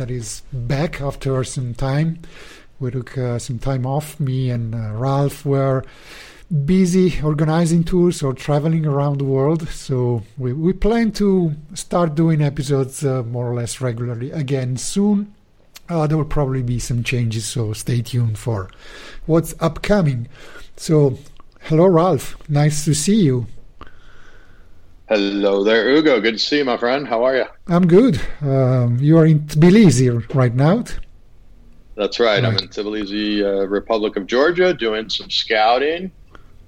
that is back after some time. We took uh, some time off. Me and uh, Ralph were busy organizing tours or traveling around the world. So we, we plan to start doing episodes uh, more or less regularly again soon. Uh, there will probably be some changes, so stay tuned for what's upcoming. So, hello, Ralph. Nice to see you. Hello there, Hugo. Good to see you, my friend. How are you? I'm good. Um, you are in Tbilisi right now. That's right. right. I'm in Tbilisi, uh, Republic of Georgia, doing some scouting.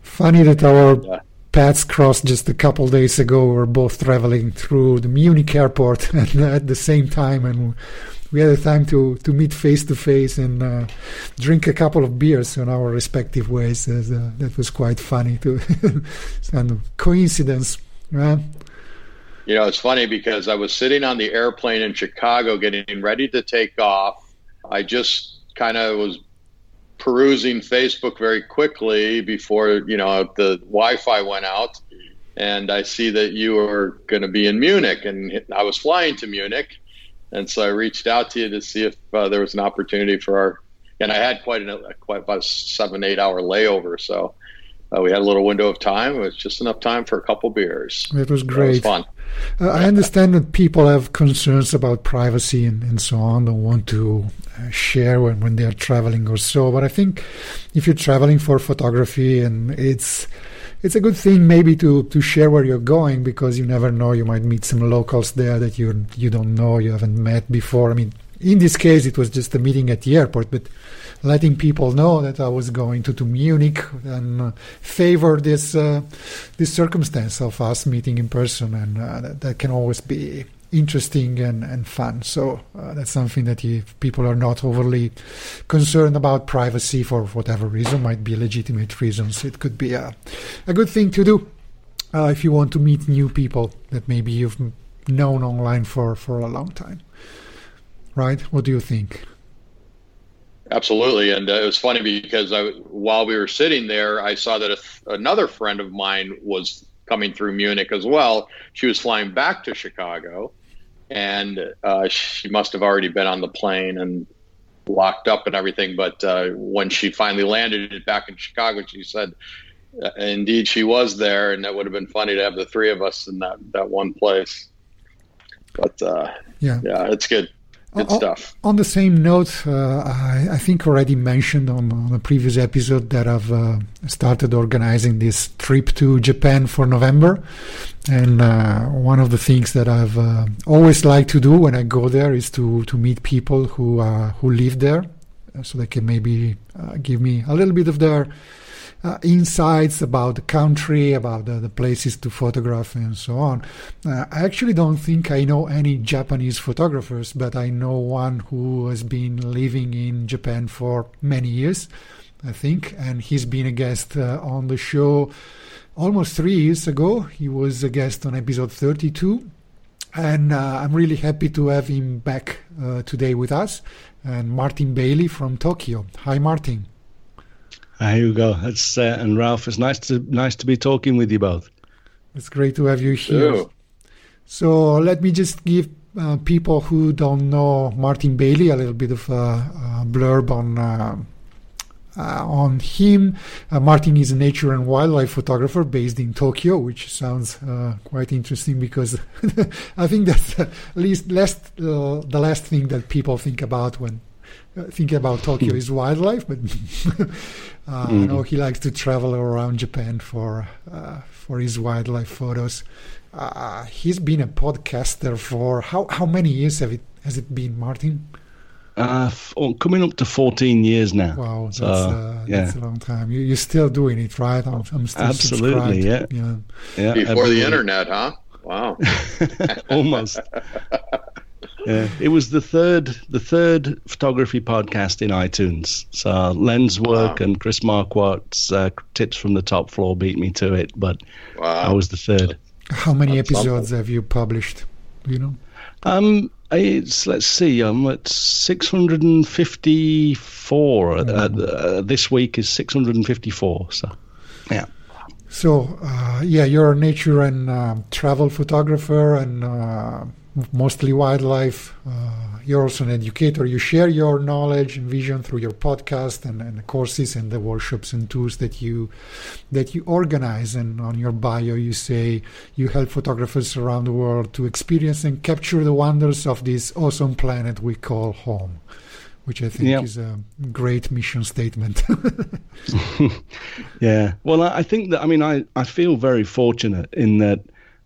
Funny that our yeah. paths crossed just a couple days ago. We are both traveling through the Munich airport at the same time, and we had a time to, to meet face to face and uh, drink a couple of beers in our respective ways. Uh, that was quite funny. To kind of coincidence yeah. You know, it's funny because I was sitting on the airplane in Chicago getting ready to take off. I just kind of was perusing Facebook very quickly before, you know, the Wi Fi went out. And I see that you were going to be in Munich. And I was flying to Munich. And so I reached out to you to see if uh, there was an opportunity for our. And I had quite a quite about a seven eight hour layover, so uh, we had a little window of time. It was just enough time for a couple beers. It was great. It was fun. Uh, I understand that people have concerns about privacy and, and so on, don't want to uh, share when, when they're traveling or so. But I think if you're traveling for photography and it's it's a good thing maybe to, to share where you're going because you never know you might meet some locals there that you you don't know you haven't met before. I mean, in this case, it was just a meeting at the airport, but letting people know that I was going to, to Munich and uh, favor this uh, this circumstance of us meeting in person, and uh, that, that, can always be interesting and, and fun. So that's something that if people are not overly concerned about privacy for whatever reason, might be legitimate reasons. It could be a, a good thing to do uh, if you want to meet new people that maybe you've known online for, for a long time. Right? What do you think? Absolutely, and uh, it was funny because I, while we were sitting there, I saw that a, another friend of mine was coming through Munich as well. She was flying back to Chicago, and uh, she must have already been on the plane and locked up and everything. But uh, when she finally landed back in Chicago, she said, uh, "Indeed, she was there, and that would have been funny to have the three of us in that that one place." But uh, yeah, yeah, it's good. Good on, stuff. On the same note, uh, I, I, think already mentioned on, on a previous episode that I've uh, started organizing this trip to Japan for November. And uh, one of the things that I've uh, always liked to do when I go there is to, to meet people who, uh, who live there so they can maybe uh, give me a little bit of their uh, insights about the country, about the, the, places to photograph, and so on. Uh, I actually don't think I know any Japanese photographers, but I know one who has been living in Japan for many years, I think, and he's been a guest uh, on the show almost three years ago. He was a guest on episode 32. And uh, I'm really happy to have him back uh, today with us. And Martin Bailey from Tokyo. Hi, Martin. Hi, Hugo. It's uh, and Ralph. It's nice to nice to be talking with you both. It's great to have you here. So let me just give uh, people who don't know Martin Bailey a little bit of a, a blurb on uh, uh, on him. Uh, Martin is a nature and wildlife photographer based in Tokyo, which sounds uh, quite interesting because I think that's at least last, uh, the last thing that people think about when thinking about Tokyo is wildlife, but uh, mm-hmm. I know he likes to travel around Japan for uh, for his wildlife photos. Uh, he's been a podcaster for how how many years have it has it been, Martin? Uh, oh, coming up to 14 years now. Wow, that's, so, uh, yeah. that's a long time. You, are still doing it, right? I'm, I'm still Absolutely, yeah. yeah. yeah. Before the internet, huh? Wow. Almost. Yeah, it was the third the third photography podcast in iTunes. So Lenswork wow. and Chris Marquardt's uh, tips from the top floor beat me to it, but wow. I was the third. How many That's episodes have you published? Do you know? Um, it's let's see. I'm at 654. Uh, uh, this week is 654. So, yeah. So, uh, yeah, you're a nature and uh, travel photographer and uh, mostly wildlife. Uh, you're also an educator. You share your knowledge and vision through your podcast and, and, the courses and the workshops and tools that you that you organize. And on your bio, you say you help photographers around the world to experience and capture the wonders of this awesome planet we call home. Which I think is a great mission statement. yeah. Well, I think that, I mean, I, I feel very fortunate in that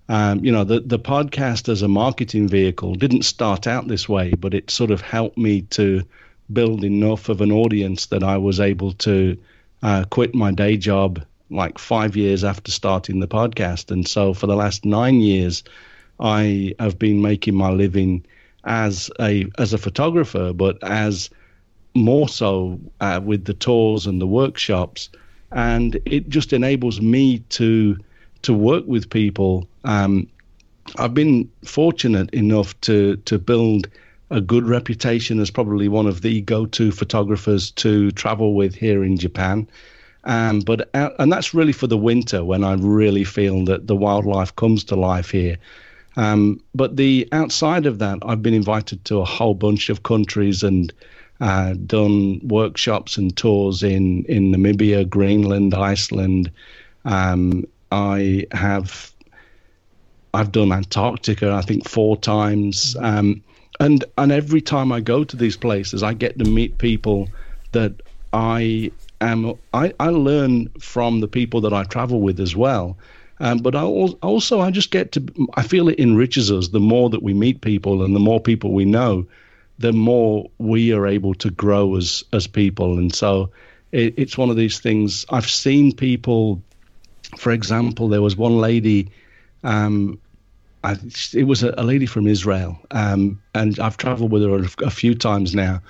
um, you know, the, the podcast as a marketing vehicle didn't start out this way, but it sort of helped me to build enough of an audience that I was able to uh, quit my day job like five years after starting the podcast. And so for the last nine years, I have been making my living as a as a photographer, but as more so uh, with the tours and the workshops, and it just enables me to to work with people. Um, I've been fortunate enough to to build a good reputation as probably one of the go-to photographers to travel with here in Japan. Um, but uh, and that's really for the winter when I really feel that the wildlife comes to life here. Um, but the outside of that, I've been invited to a whole bunch of countries and uh, done workshops and tours in in Namibia, Greenland, Iceland, um, I have I've done Antarctica, I think four times, um, and and every time I go to these places, I get to meet people that I am. I, I learn from the people that I travel with as well. Um, but I also I just get to I feel it enriches us the more that we meet people and the more people we know, the more we are able to grow as as people. And so it, it's one of these things. I've seen people for example, there was one lady, um, I, it was a, a, lady from Israel, um, and I've traveled with her a, a few times now.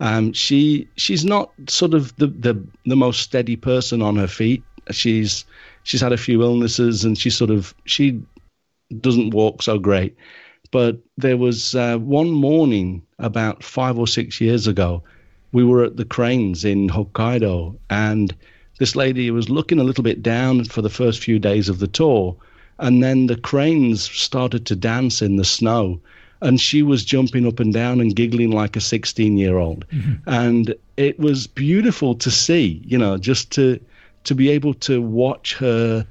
Um, she she's not sort of the, the the most steady person on her feet. She's she's had a few illnesses, and she sort of she doesn't walk so great. But there was uh, one morning about five or six years ago, we were at the Cranes in Hokkaido, and this lady was looking a little bit down for the first few days of the tour. And then the cranes started to dance in the snow. And she was jumping up and down and giggling like a 16 year old. Mm-hmm. And it was beautiful to see, you know, just to, to be able to watch her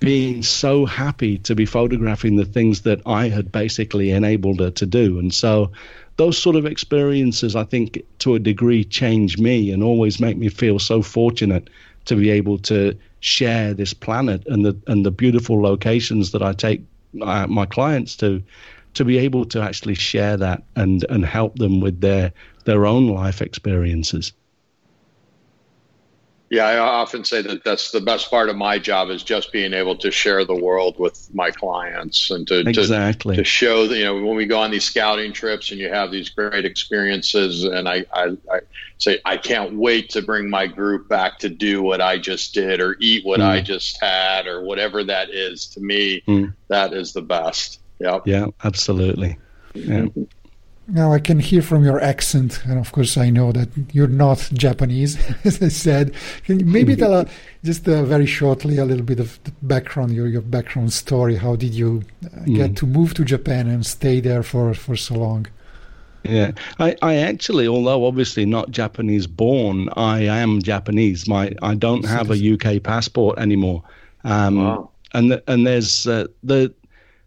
being so happy to be photographing the things that I had basically enabled her to do. And so those sort of experiences, I think, to a degree, change me and always make me feel so fortunate to be able to share this planet and the and the beautiful locations that I take uh, my clients to to be able to actually share that and and help them with their their own life experiences. Yeah, I often say that that's the best part of my job is just being able to share the world with my clients and to exactly. to, to show that you know when we go on these scouting trips and you have these great experiences and I, I, I say I can't wait to bring my group back to do what I just did or eat what mm. I just had or whatever that is to me mm. that is the best. Yeah. Yeah, absolutely. Yeah. Now I can hear from your accent, and of course I know that you're not Japanese, as I said. Can you maybe tell uh, just uh, very shortly a little bit of the background, your your background story? How did you uh, get mm. to move to Japan and stay there for, for so long? Yeah, I, I actually, although obviously not Japanese born, I am Japanese. My I don't have a UK passport anymore. Um, wow. And the, and there's uh, the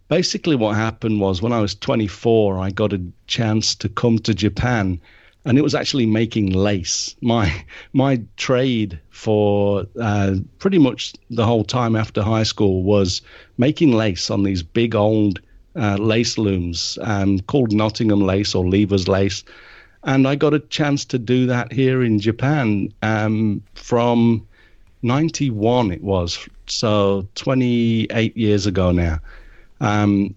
basically what happened was when I was 24, I got a chance to come to Japan, and it was actually making lace. My my trade for uh, pretty much the whole time after high school was making lace on these big old uh, lace looms um, called Nottingham lace or Leavers lace. And I got a chance to do that here in Japan um, from 91, it was, so 28 years ago now. Um,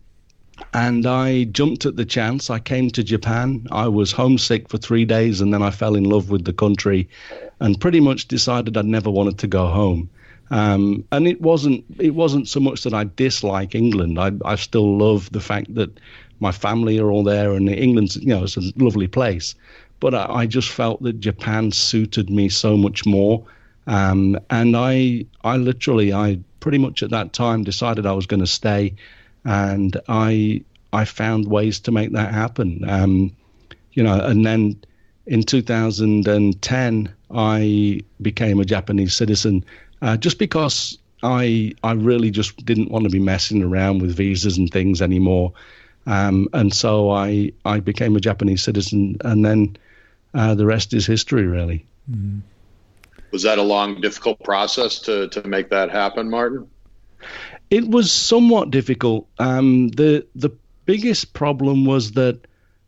and I jumped at the chance. I came to Japan. I was homesick for three days, and then I fell in love with the country, and pretty much decided I'd never wanted to go home. Um, and it wasn't it wasn't so much that I dislike England. I I still love the fact that my family are all there, and England's you know it's a lovely place. But I, I just felt that Japan suited me so much more. Um, and I I literally I pretty much at that time decided I was going to stay and I I found ways to make that happen. Um, you know, and then in 2010 I became a Japanese citizen uh, just because I I really just didn't want to be messing around with visas and things anymore. Um, and so I I became a Japanese citizen, and then uh, the rest is history, really. Mm. Was that a long, difficult process to to make that happen, Martin? It was somewhat difficult. Um, the the biggest problem was that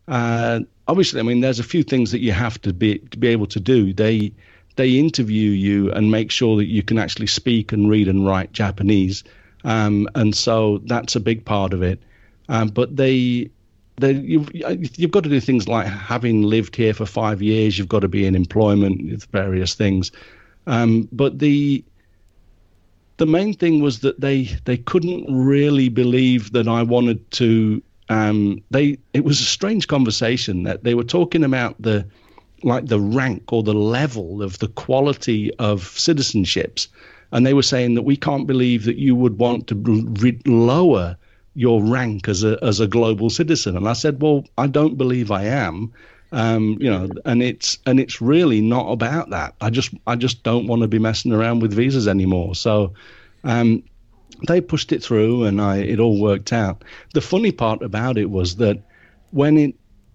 uh, obviously, I mean, there's a few things that you have to be to be able to do. They they interview you and make sure that you can actually speak and read and write Japanese, um, and so that's a big part of it. Um, but they they, you've, you've got to do things like having lived here for five years, you've got to be in employment with various things. Um, but the the main thing was that they they couldn't really believe that I wanted to. Um, they it was a strange conversation that they were talking about the like the rank or the level of the quality of citizenships, and they were saying that we can't believe that you would want to re- lower your rank as a as a global citizen. And I said, well, I don't believe I am. Um, you know, and it's and it's really not about that. I just I just don't want to be messing around with visas anymore. So um, they pushed it through, and I it all worked out. The funny part about it was that when it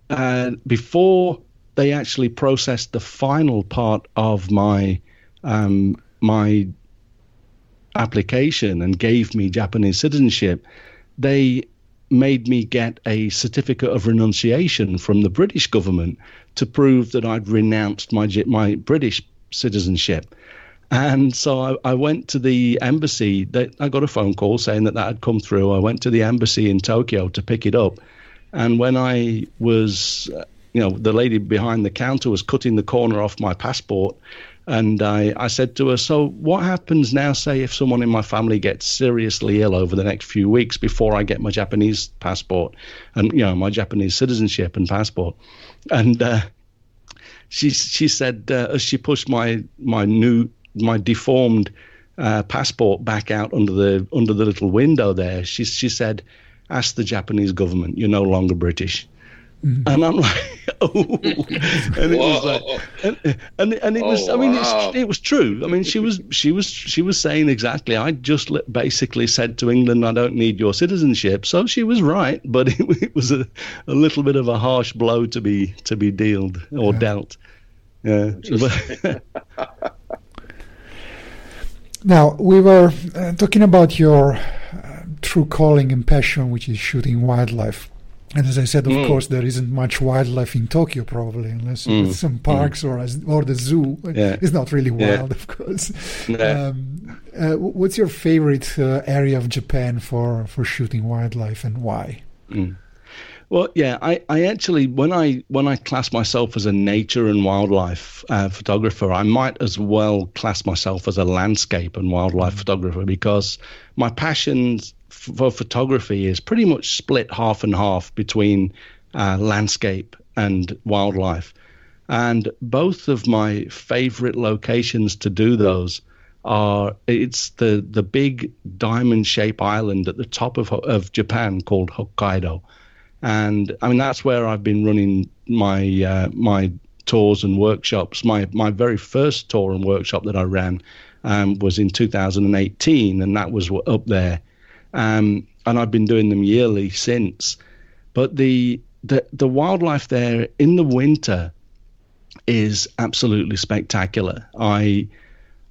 uh, before they actually processed the final part of my um, my application and gave me Japanese citizenship, they made me get a certificate of renunciation from the British government to prove that I'd renounced my my British citizenship. And so I, I went to the embassy. They, I got a phone call saying that that had come through. I went to the embassy in Tokyo to pick it up. And when I was, uh, you know, the lady behind the counter was cutting the corner off my passport. And I, I said to her, So, what happens now, say, if someone in my family gets seriously ill over the next few weeks before I get my Japanese passport and, you know, my Japanese citizenship and passport? And uh, she, she said, uh, as she pushed my, my new, my deformed uh, passport back out under the, under the little window there, she, she said, Ask the Japanese government, you're no longer British. Mm-hmm. And I'm like, oh, and it was like, and, and, and it was, oh, I mean, wow. it was true. I mean, she was, she was, she was saying exactly. I just basically said to England, I don't need your citizenship. So she was right, but it, it was a, a little bit of a harsh blow to be to be dealt or yeah. dealt. Yeah. now we were uh, talking about your uh, true calling and passion, which is shooting wildlife. And as I said, of mm. course, there isn't much wildlife in Tokyo, probably, unless mm. some mm. parks mm. or as, or the zoo. Yeah. It's not really wild, yeah. of course. Um, uh, what's your favorite uh, area of Japan for, for shooting wildlife, and why? Mm. Well, yeah, I, I actually when I when I class myself as a nature and wildlife uh, photographer, I might as well class myself as a landscape and wildlife mm. photographer because my passions for photography is pretty much split half and half between uh, landscape and wildlife. And both of my favorite locations to do those are it's the the big diamond shaped island at the top of of Japan called Hokkaido, and I mean that's where I've been running my uh, my tours and workshops. My my very first tour and workshop that I ran um, was in 2018, and that was up there um, and I've been doing them yearly since. But the the the wildlife there in the winter is absolutely spectacular. I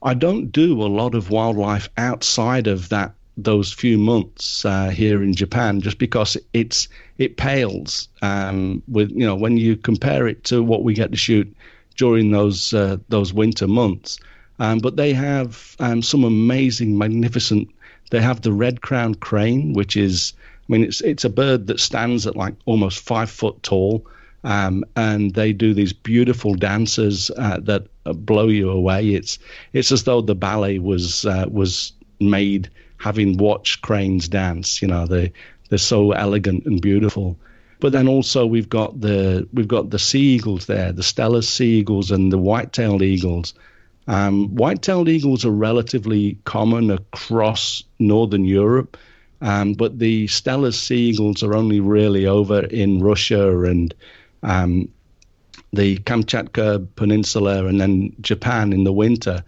I don't do a lot of wildlife outside of that those few months uh, here in Japan, just because it's it pales um, with you know when you compare it to what we get to shoot during those uh, those winter months. Um, but they have um, some amazing, magnificent they have the red crowned crane, which is I mean, it's it's a bird that stands at like almost five foot tall, um, and they do these beautiful dances uh, that blow you away. It's it's as though the ballet was uh, was made having watched cranes dance. You know, they they're so elegant and beautiful. But then also we've got the we've got the sea eagles there, the Steller's sea eagles and the white-tailed eagles. Um, white-tailed eagles are relatively common across northern Europe, um, but the Steller's sea eagles are only really over in Russia and um, the Kamchatka Peninsula and then Japan in the winter.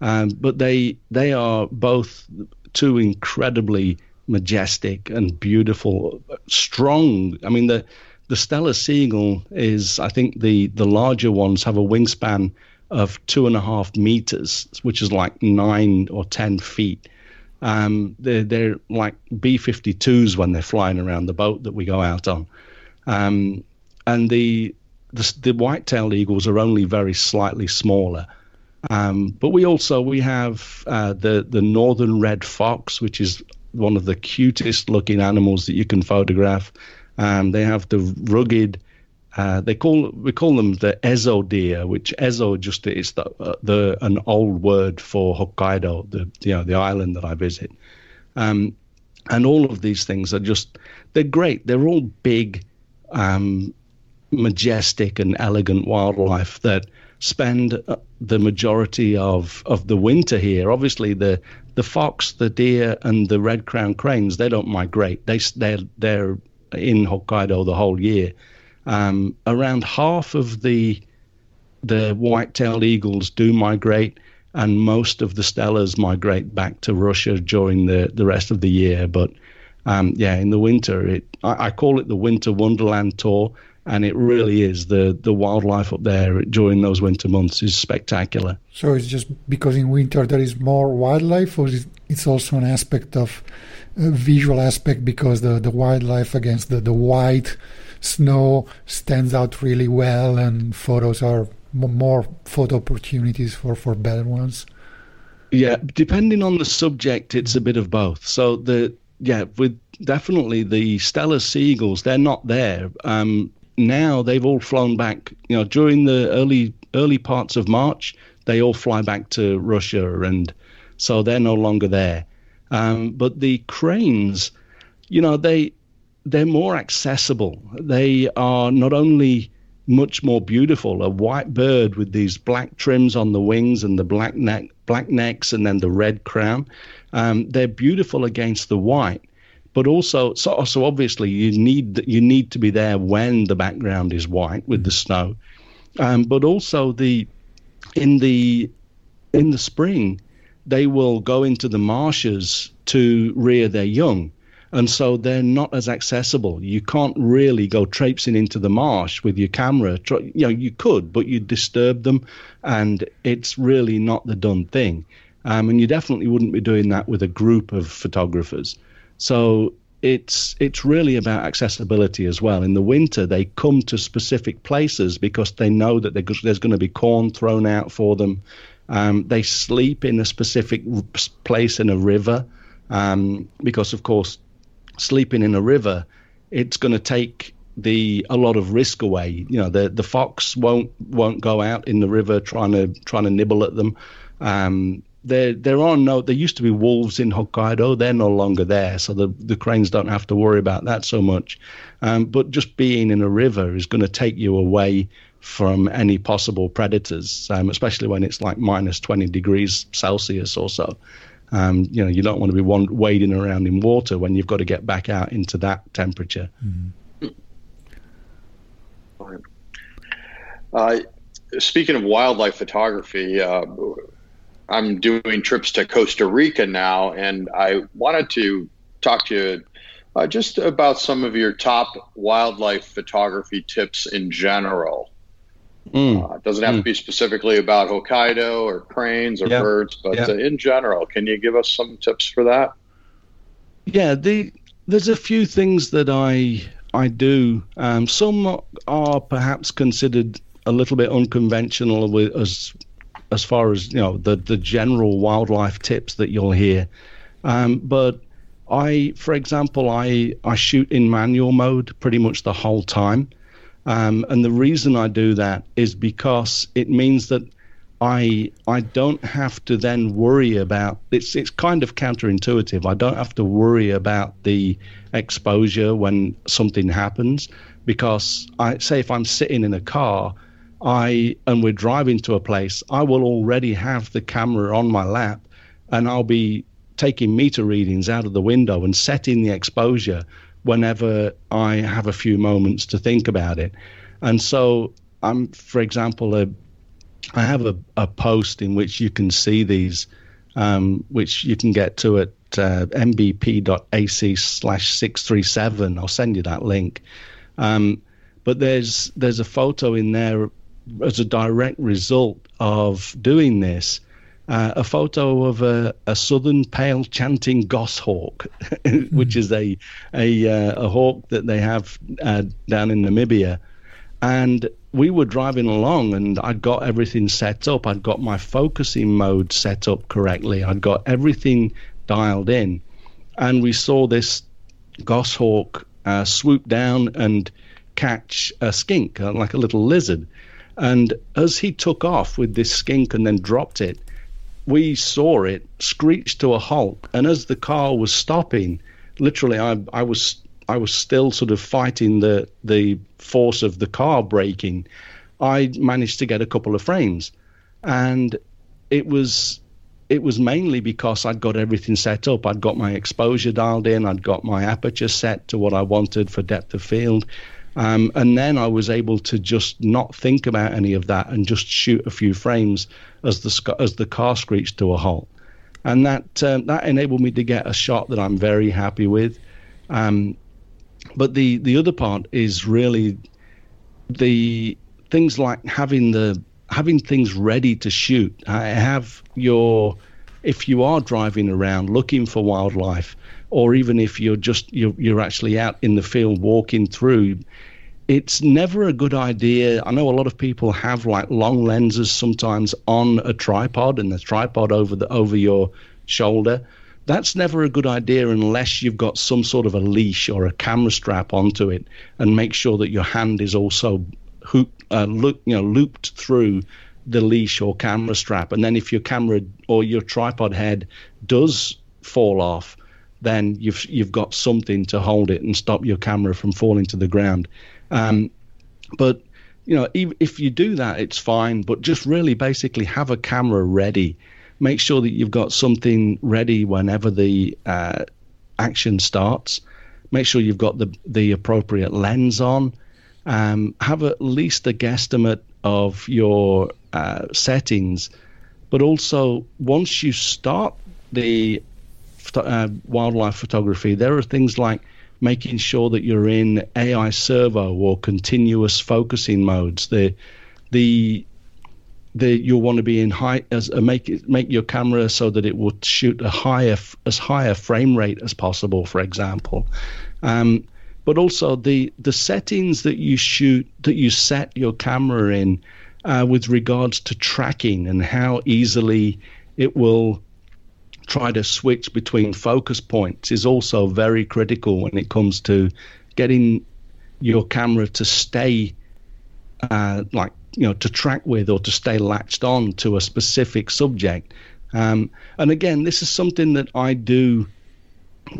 Um, but they they are both two incredibly majestic and beautiful, strong. I mean the the Steller sea eagle is, I think the the larger ones have a wingspan of two and a half meters, which is like nine or ten feet. Um, they're they're like B-52s when they're flying around the boat that we go out on, um, and the the, the white-tailed eagles are only very slightly smaller. Um, but we also we have uh, the the northern red fox, which is one of the cutest looking animals that you can photograph. Um, they have the rugged. Uh, they call we call them the Ezo deer, which Ezo just is the, uh, the an old word for Hokkaido, the you know the island that I visit. Um, and all of these things are just they're great. They're all big, um, majestic and elegant wildlife that spend uh, the majority of, of the winter here. Obviously, the the fox, the deer, and the red crowned cranes they don't migrate. They they're they're in Hokkaido the whole year. Um, around half of the the white-tailed eagles do migrate, and most of the stellers migrate back to Russia during the, the rest of the year. But um, yeah, in the winter, it I, I, call it the winter wonderland tour and it really is the the wildlife up there during those winter months is spectacular. So it's just because in winter there is more wildlife, or it's also an aspect of a visual aspect because the the wildlife against the the white snow stands out really well, and photos are more photo opportunities for for better ones. Yeah, depending on the subject, it's a bit of both. So the yeah, with definitely the Steller sea eagles, they're not there. Um, now they've all flown back. You know, during the early early parts of March, they all fly back to Russia, and so they're no longer there. Um, but the cranes, you know, they they're more accessible. They are not only much more beautiful, a white bird with these black trims on the wings and the black neck, black necks, and then the red crown. Um, they're beautiful against the white but also so, so obviously you need you need to be there when the background is white with the snow, um, but also the in the in the spring they will go into the marshes to rear their young. And so they're not as accessible. You can't really go traipsing into the marsh with your camera. You know, you could, but you'd disturb them, and it's really not the done thing. Um, and you definitely wouldn't be doing that with a group of photographers. So it's it's really about accessibility as well. In the winter, they come to specific places because they know that there's going to be corn thrown out for them. Um, they sleep in a specific place in a river um, because, of course, sleeping in a river, it's going to take the a lot of risk away. You know, the the fox won't won't go out in the river trying to trying to nibble at them. Um, there there are no there used to be wolves in Hokkaido they're no longer there so the the cranes don't have to worry about that so much um, but just being in a river is going to take you away from any possible predators um, especially when it's like minus 20 degrees Celsius or so um, you know you don't want to be wading around in water when you've got to get back out into that temperature mm-hmm. uh, speaking of wildlife photography uh, I'm doing trips to Costa Rica now, and I wanted to talk to you uh, just about some of your top wildlife photography tips in general. Mm. Uh, it doesn't have mm. to be specifically about Hokkaido or cranes or yeah. birds, but yeah. uh, in general, can you give us some tips for that? Yeah, the, there's a few things that I I do. Um, some are perhaps considered a little bit unconventional with, as as far as you know the the general wildlife tips that you'll hear. Um, but I, for example, I I shoot in manual mode pretty much the whole time, um, and the reason I do that is because it means that I I don't have to then worry about it's it's kind of counterintuitive. I don't have to worry about the exposure when something happens because I say if I'm sitting in a car, I and we're driving to a place, I will already have the camera on my lap and I'll be taking meter readings out of the window and setting the exposure whenever I have a few moments to think about it. And so I'm, for example, a, I have a, a post in which you can see these, um, which you can get to at uh, mbp.ac slash 637. I'll send you that link. Um, but there's there's a photo in there as a direct result of doing this uh, a photo of a, a, southern pale chanting goshawk, which is a a, uh, a, hawk that they have uh, down in Namibia. And we were driving along, and I'd got everything set up. I'd got my focusing mode set up correctly. I'd got everything dialed in, and we saw this goshawk uh, swoop down and catch a skink, uh, like a little lizard. And as he took off with this skink and then dropped it, we saw it screech to a halt, and as the car was stopping, literally, I, I was I was still sort of fighting the the force of the car braking. I managed to get a couple of frames, and it was it was mainly because I'd got everything set up. I'd got my exposure dialed in. I'd got my aperture set to what I wanted for depth of field. Um, and then I was able to just not think about any of that and just shoot a few frames as the as the car screeched to a halt, and that um, that enabled me to get a shot that I'm very happy with. Um, but the the other part is really the things like having the having things ready to shoot. I have your if you are driving around looking for wildlife, or even if you're just you're, you're actually out in the field walking through it's never a good idea. I know a lot of people have like long lenses sometimes on a tripod and the tripod over the over your shoulder. That's never a good idea unless you've got some sort of a leash or a camera strap onto it, and make sure that your hand is also hoop, uh, loop, you know, looped through the leash or camera strap. And then if your camera or your tripod head does fall off, then you've you've got something to hold it and stop your camera from falling to the ground. Um, but you know, if you do that, it's fine. But just really, basically, have a camera ready. Make sure that you've got something ready whenever the uh, action starts. Make sure you've got the the appropriate lens on. Um, have at least a guesstimate of your uh, settings, but also once you start the uh, wildlife photography, there are things like making sure that you're in AI servo or continuous focusing modes. The the the you'll want to be in high as uh, make it make your camera so that it will shoot a higher as high a frame rate as possible, for example. Um, but also the the settings that you shoot that you set your camera in uh, with regards to tracking and how easily it will try to switch between focus points is also very critical when it comes to getting your camera to stay uh, like you know to track with or to stay latched on to a specific subject. Um, and again this is something that i do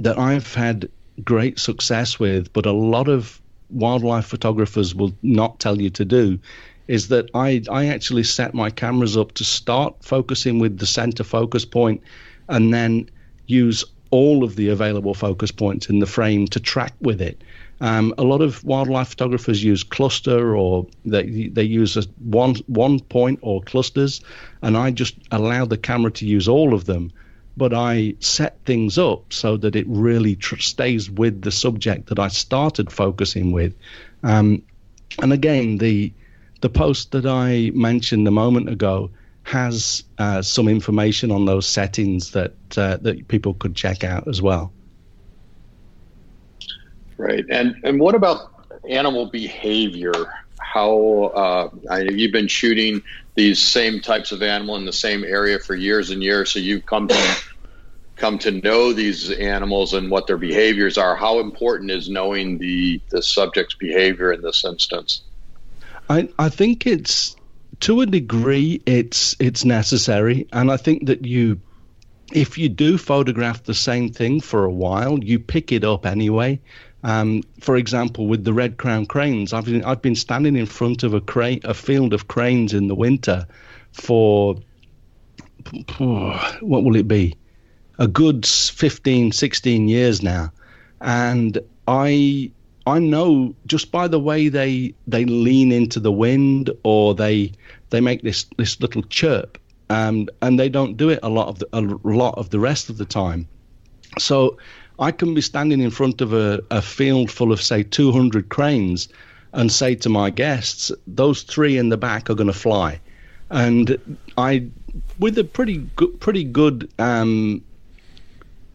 that i've had great success with but a lot of wildlife photographers will not tell you to do is that I, I actually set my cameras up to start focusing with the center focus point and then use all of the available focus points in the frame to track with it. Um, a lot of wildlife photographers use cluster or they they use a one one point or clusters, and I just allow the camera to use all of them. But I set things up so that it really tr- stays with the subject that I started focusing with. Um, and again, the the post that I mentioned a moment ago has uh, some information on those settings that uh, that people could check out as well. Right, and and what about animal behavior? How uh, I, you've been shooting these same types of animal in the same area for years and years, so you've come to come to know these animals and what their behaviors are. How important is knowing the the subject's behavior in this instance? I I think it's to a degree it's it's necessary, and I think that you if you do photograph the same thing for a while, you pick it up anyway. Um, for example, with the red crown cranes, I've been, I've been standing in front of a crane, a field of cranes in the winter for what will it be? A good 15, 16 years now, and I I know just by the way they they lean into the wind or they they make this this little chirp, um, and they don't do it a lot of the, a lot of the rest of the time. So I can be standing in front of a, a field full of, say, 200 cranes and say to my guests, those three in the back are going to fly. And I, with a pretty good, pretty good, um,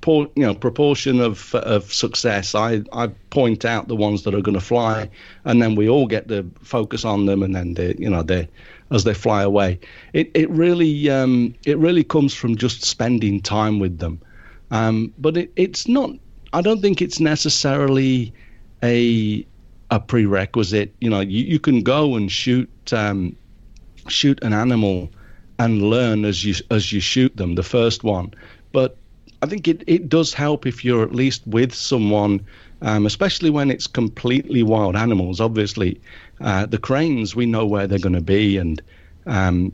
you know, proportion of of success, I, I point out the ones that are going to fly, and then we all get to focus on them, and then they, you know, they as they fly away. It it really um, it really comes from just spending time with them. Um, but it, it's not. I don't think it's necessarily a a prerequisite. You know, you, you can go and shoot um, shoot an animal and learn as you as you shoot them. The first one, but I think it, it does help if you're at least with someone, um, especially when it's completely wild animals. Obviously, uh, the cranes we know where they're going to be, and um,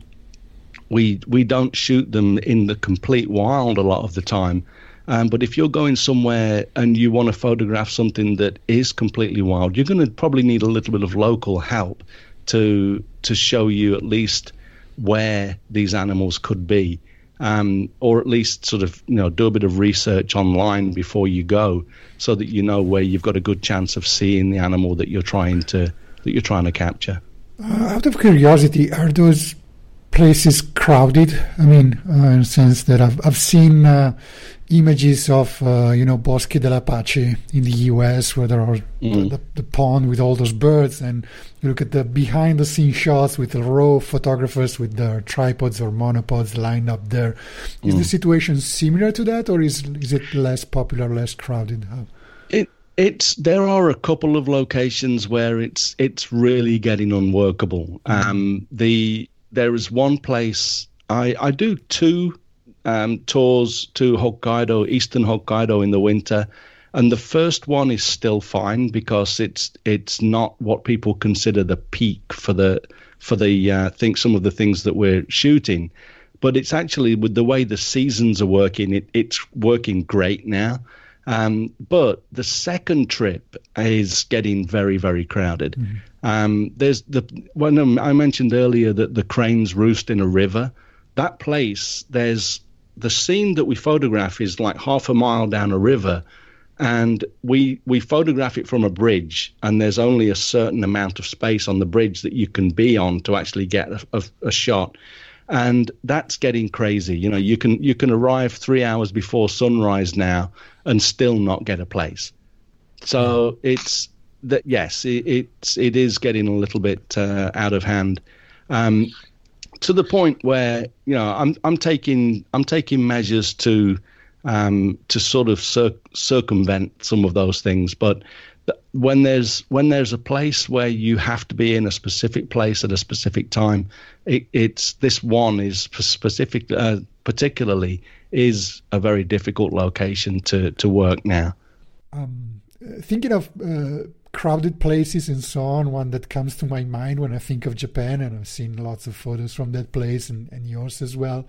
we we don't shoot them in the complete wild a lot of the time. Um, but if you're going somewhere and you want to photograph something that is completely wild, you're going to probably need a little bit of local help to to show you at least where these animals could be, um, or at least sort of you know do a bit of research online before you go, so that you know where you've got a good chance of seeing the animal that you're trying to that you're trying to capture. Uh, out of curiosity, are those places crowded? I mean, uh, in the sense that I've I've seen uh, images of uh, you know Bosque del Apache in the U.S. where there are mm. the, the, pond with all those birds, and you look at the behind-the-scenes shots with the row of photographers with their tripods or monopods lined up there. Is mm. the situation similar to that, or is is it less popular, less crowded? It it's there are a couple of locations where it's it's really getting unworkable. Mm. Um, the there is one place I I do two um, tours to Hokkaido, eastern Hokkaido in the winter. And the first one is still fine because it's it's not what people consider the peak for the for the uh, think some of the things that we're shooting, but it's actually with the way the seasons are working, it, it's working great now. Um, but the second trip is getting very, very crowded. Mm-hmm. Um, there's the when I mentioned earlier that the cranes roost in a river. That place, there's the scene that we photograph is like half a mile down a river and we we photograph it from a bridge and there's only a certain amount of space on the bridge that you can be on to actually get a, a, a, shot. And that's getting crazy. You know you can you can arrive three hours before sunrise now and still not get a place. So it's that yes it, it's it is getting a little bit uh, out of hand. Um, to the point where you know I'm I'm taking I'm taking measures to um, to sort of cir- circumvent some of those things. But when there's when there's a place where you have to be in a specific place at a specific time, it, it's this one is specific uh, particularly is a very difficult location to to work now. Um, thinking of uh, crowded places and so on. One that comes to my mind when I think of Japan, and I've seen lots of photos from that place and, and yours as well,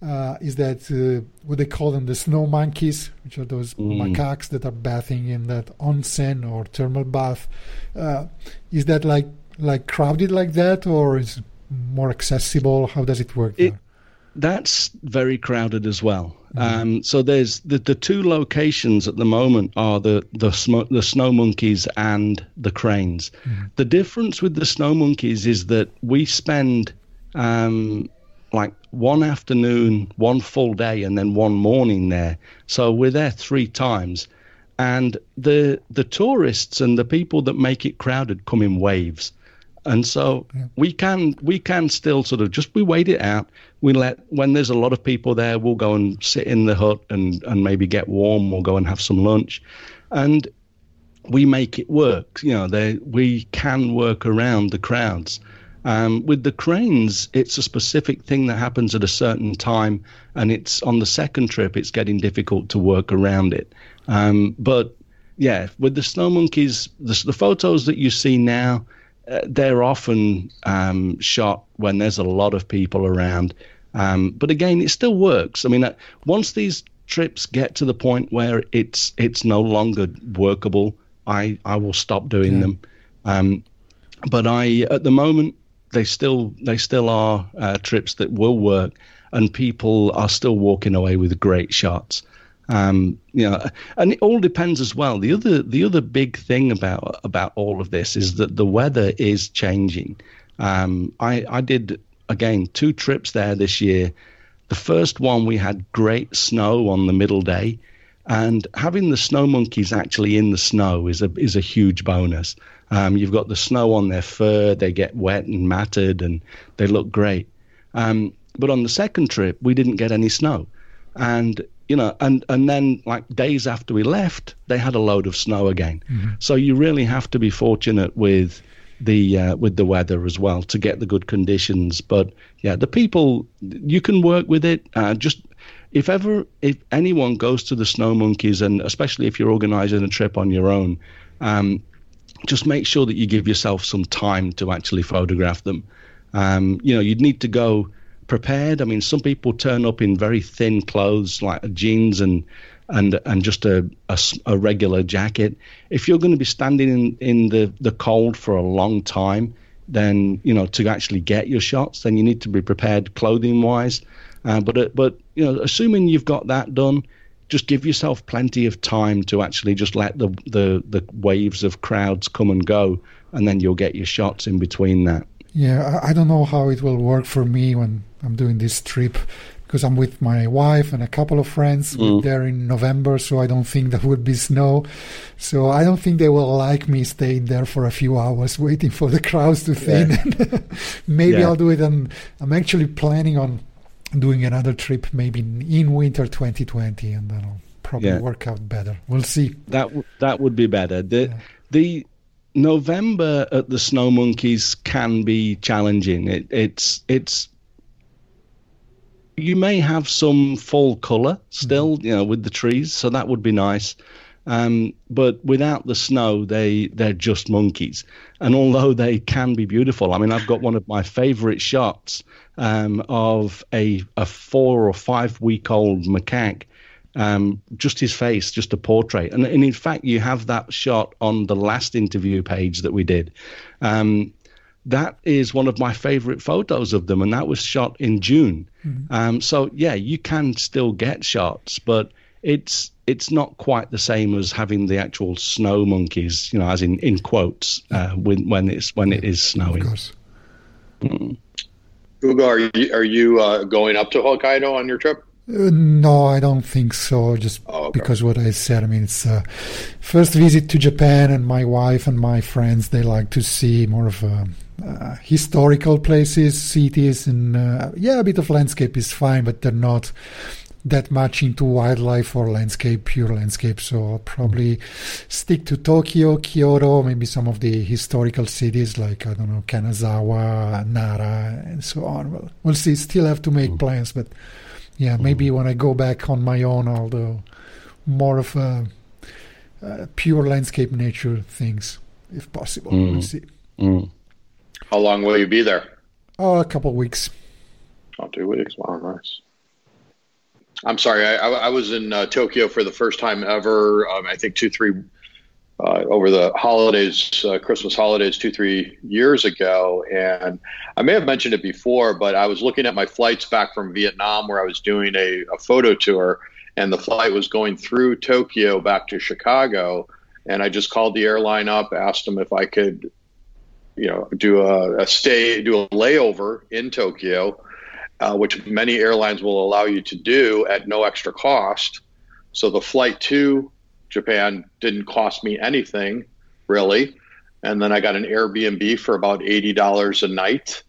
uh, is that uh, what they call them the snow monkeys, which are those mm. macaques that are bathing in that onsen or thermal bath. Uh, is that like like crowded like that, or is more accessible? How does it work? It, that's very crowded as well. Mm-hmm. Um, so there's the, the two locations at the moment are the the, sm- the snow monkeys and the cranes. Mm-hmm. The difference with the snow monkeys is that we spend um, like one afternoon, one full day, and then one morning there. So we're there three times, and the the tourists and the people that make it crowded come in waves. And so yeah. we can we can still sort of just we wait it out. We let when there's a lot of people there, we'll go and sit in the hut and and maybe get warm. We'll go and have some lunch, and we make it work. You know, they we can work around the crowds. Um, with the cranes, it's a specific thing that happens at a certain time, and it's on the second trip. It's getting difficult to work around it. Um, but yeah, with the snow monkeys, the, the photos that you see now, uh, they're often um, shot when there's a lot of people around. Um, but again, it still works. I mean, uh, once these trips get to the point where it's it's no longer workable, I I will stop doing yeah. them. Um, but I at the moment they still they still are uh, trips that will work, and people are still walking away with great shots. Um, you know, and it all depends as well. The other the other big thing about about all of this is that the weather is changing. Um, I I did again two trips there this year. The first one we had great snow on the middle day, and having the snow monkeys actually in the snow is a is a huge bonus. Um, you've got the snow on their fur; they get wet and matted, and they look great. Um, but on the second trip, we didn't get any snow, and you know, and and then like days after we left, they had a load of snow again. Mm-hmm. So you really have to be fortunate with the uh, with the weather as well to get the good conditions. But yeah, the people you can work with it. Uh, just if ever if anyone goes to the snow monkeys, and especially if you're organising a trip on your own, um, just make sure that you give yourself some time to actually photograph them. Um, you know, you'd need to go prepared. I mean, some people turn up in very thin clothes like jeans and and and just a, a, a regular jacket. If you're going to be standing in, in the, the cold for a long time, then you know to actually get your shots, then you need to be prepared clothing wise. Uh, but uh, but you know, assuming you've got that done, just give yourself plenty of time to actually just let the the the waves of crowds come and go, and then you'll get your shots in between that. Yeah, I don't know how it will work for me when I'm doing this trip because I'm with my wife and a couple of friends. Mm. We're there in November, so I don't think there would be snow. So I don't think they will like me staying there for a few hours waiting for the crowds to thin. Yeah. maybe yeah. I'll do it. And I'm actually planning on doing another trip maybe in winter 2020, and then I'll probably yeah. work out better. We'll see. That w- that would be better. The the November at the Snow Monkeys can be challenging. It, it's it's you may have some fall color still, mm-hmm. you know, with the trees, so that would be nice. Um, but without the snow, they they're just monkeys. And although they can be beautiful, I mean, I've got one of my favorite shots um, of a a four or five week old macaque um, just his face, just a portrait. And, and, in fact, you have that shot on the last interview page that we did. Um, that is one of my favorite photos of them, and that was shot in June. Mm-hmm. Um, so yeah, you can still get shots, but it's it's not quite the same as having the actual snow monkeys, you know, as in in quotes, uh, when when it's when it is snowing. Mm. Hugo, are you are you uh, going up to Hokkaido on your trip? Uh, no, I don't think so. Just oh, okay. because what I said. I mean, it's uh, first visit to Japan, and my wife and my friends they like to see more of uh, uh historical places, cities, and uh, yeah, a bit of landscape is fine, but they're not that much into wildlife or landscape, pure landscape. So I'll probably stick to Tokyo, Kyoto, maybe some of the historical cities like I don't know Kanazawa, Nara, and so on. Well, we'll see. Still have to make mm. plans, but yeah, maybe mm. when I go back on my own, I'll more of a, a pure landscape nature things, if possible. Mm. We'll see. Mm. How long will you be there? Oh, a couple of weeks. Oh, two weeks. Wow, nice. I'm sorry. I, I was in uh, Tokyo for the first time ever. Um, I think two, three uh, over the holidays, uh, Christmas holidays, two, three years ago. And I may have mentioned it before, but I was looking at my flights back from Vietnam where I was doing a, a photo tour, and the flight was going through Tokyo back to Chicago. And I just called the airline up, asked them if I could, you know, do a, a stay, do a layover in Tokyo, uh, which many airlines will allow you to do at no extra cost. So the flight to Japan didn't cost me anything really. and then I got an Airbnb for about eighty dollars a night.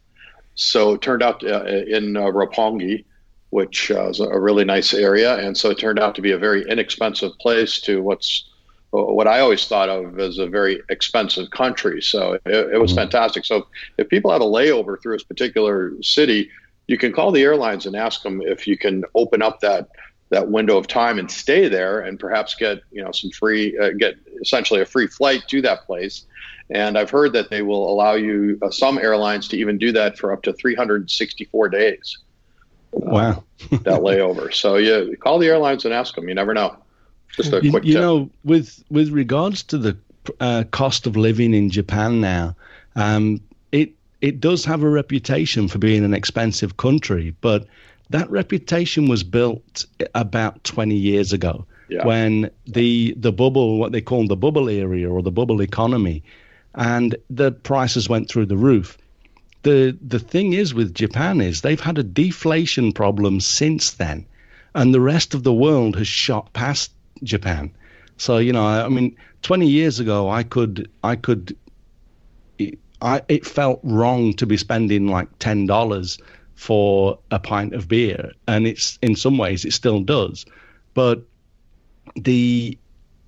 So it turned out uh, in uh, Roppongi, which uh, is a really nice area, and so it turned out to be a very inexpensive place to what's what I always thought of as a very expensive country. So it, it was mm-hmm. fantastic. So if people have a layover through this particular city, you can call the airlines and ask them if you can open up that that window of time and stay there and perhaps get you know some free uh, get essentially a free flight to that place and i've heard that they will allow you uh, some airlines to even do that for up to 364 days uh, wow that layover so you call the airlines and ask them you never know just a you, quick you know with with regards to the uh, cost of living in japan now um, it it does have a reputation for being an expensive country but that reputation was built about 20 years ago yeah. when the the bubble, what they call the bubble area or the bubble economy, and the prices went through the roof. The the thing is with Japan is they've had a deflation problem since then, and the rest of the world has shot past Japan. So you know, I mean, 20 years ago, I could I could. I, it felt wrong to be spending like ten dollars for a pint of beer, and it's in some ways it still does, but the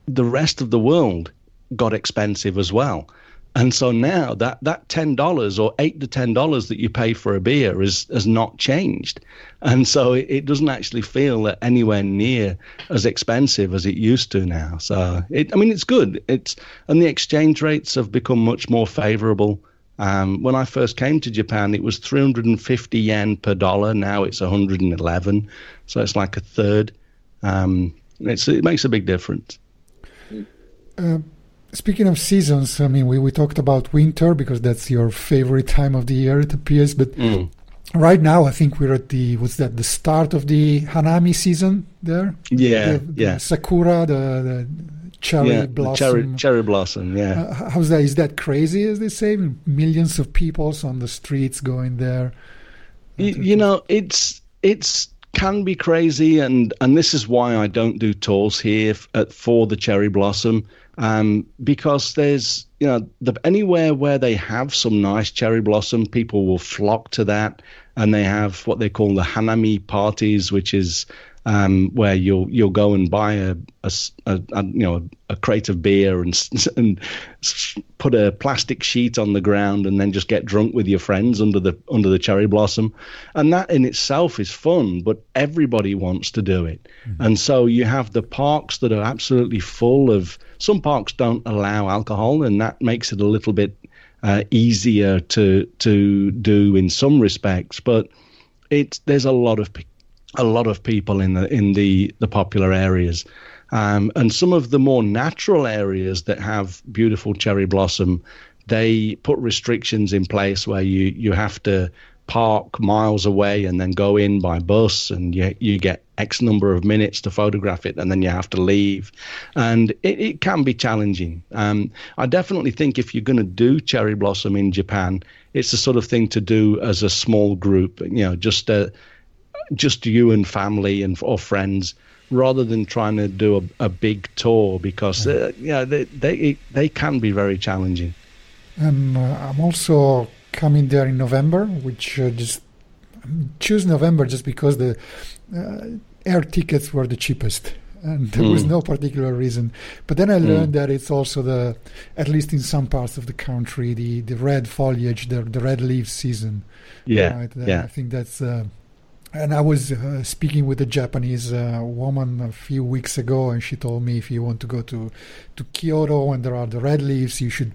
the rest of the world got expensive as well. And so now that, that ten dollars or eight to ten dollars that you pay for a beer is has not changed, and so it, it, doesn't actually feel anywhere near as expensive as it used to now. So it, I mean, it's good. It's and the exchange rates have become much more favourable. Um, when I first came to Japan, it was 350 yen per dollar. Now it's 111, so it's like a third. Um, it makes a big difference. Uh, speaking of seasons, I mean, we, we talked about winter because that's your favorite time of the year, it appears. But mm. right now, I think we're at the what's that? The start of the Hanami season there. Yeah, the, the yeah. Sakura, the, the cherry yeah, blossom. Cherry, cherry blossom, yeah. Uh, how's that? Is that crazy, as they say? Millions of people on the streets going there. You, you know, it's it's can be crazy, and and this is why I don't do tours here f- at, for the cherry blossom, um, because there's you know the, anywhere where they have some nice cherry blossom, people will flock to that, and they have what they call the hanami parties, which is um, where you'll you'll go and buy a, a, a, a, you know a crate of beer and and put a plastic sheet on the ground and then just get drunk with your friends under the under the cherry blossom, and that in itself is fun. But everybody wants to do it, mm-hmm. and so you have the parks that are absolutely full of. Some parks don't allow alcohol, and that makes it a little bit uh, easier to to do in some respects, but. It's, there's a lot of a lot of people in the in the the popular areas. Um, and some of the more natural areas that have beautiful cherry blossom, they put restrictions in place where you you have to park miles away and then go in by bus and you, you get x number of minutes to photograph it and then you have to leave. And it, it can be challenging. Um, i definitely think if you're going to do cherry blossom in japan it's the sort of thing to do as a small group you know just a just you and family and or friends rather than trying to do a, a big tour because uh, yeah they, they they can be very challenging. And uh, I'm also coming there in November, which uh, just choose November just because the uh, air tickets were the cheapest. And there mm. was no particular reason, but then I mm. learned mm. that it's also the, at least in some parts of the country, the, the red foliage, the the red leaf season. Yeah, right? yeah. I think that's uh, and I was uh, speaking with a Japanese uh, woman a few weeks ago, and she told me if you want to go to to Kyoto and there are the red leaves, you should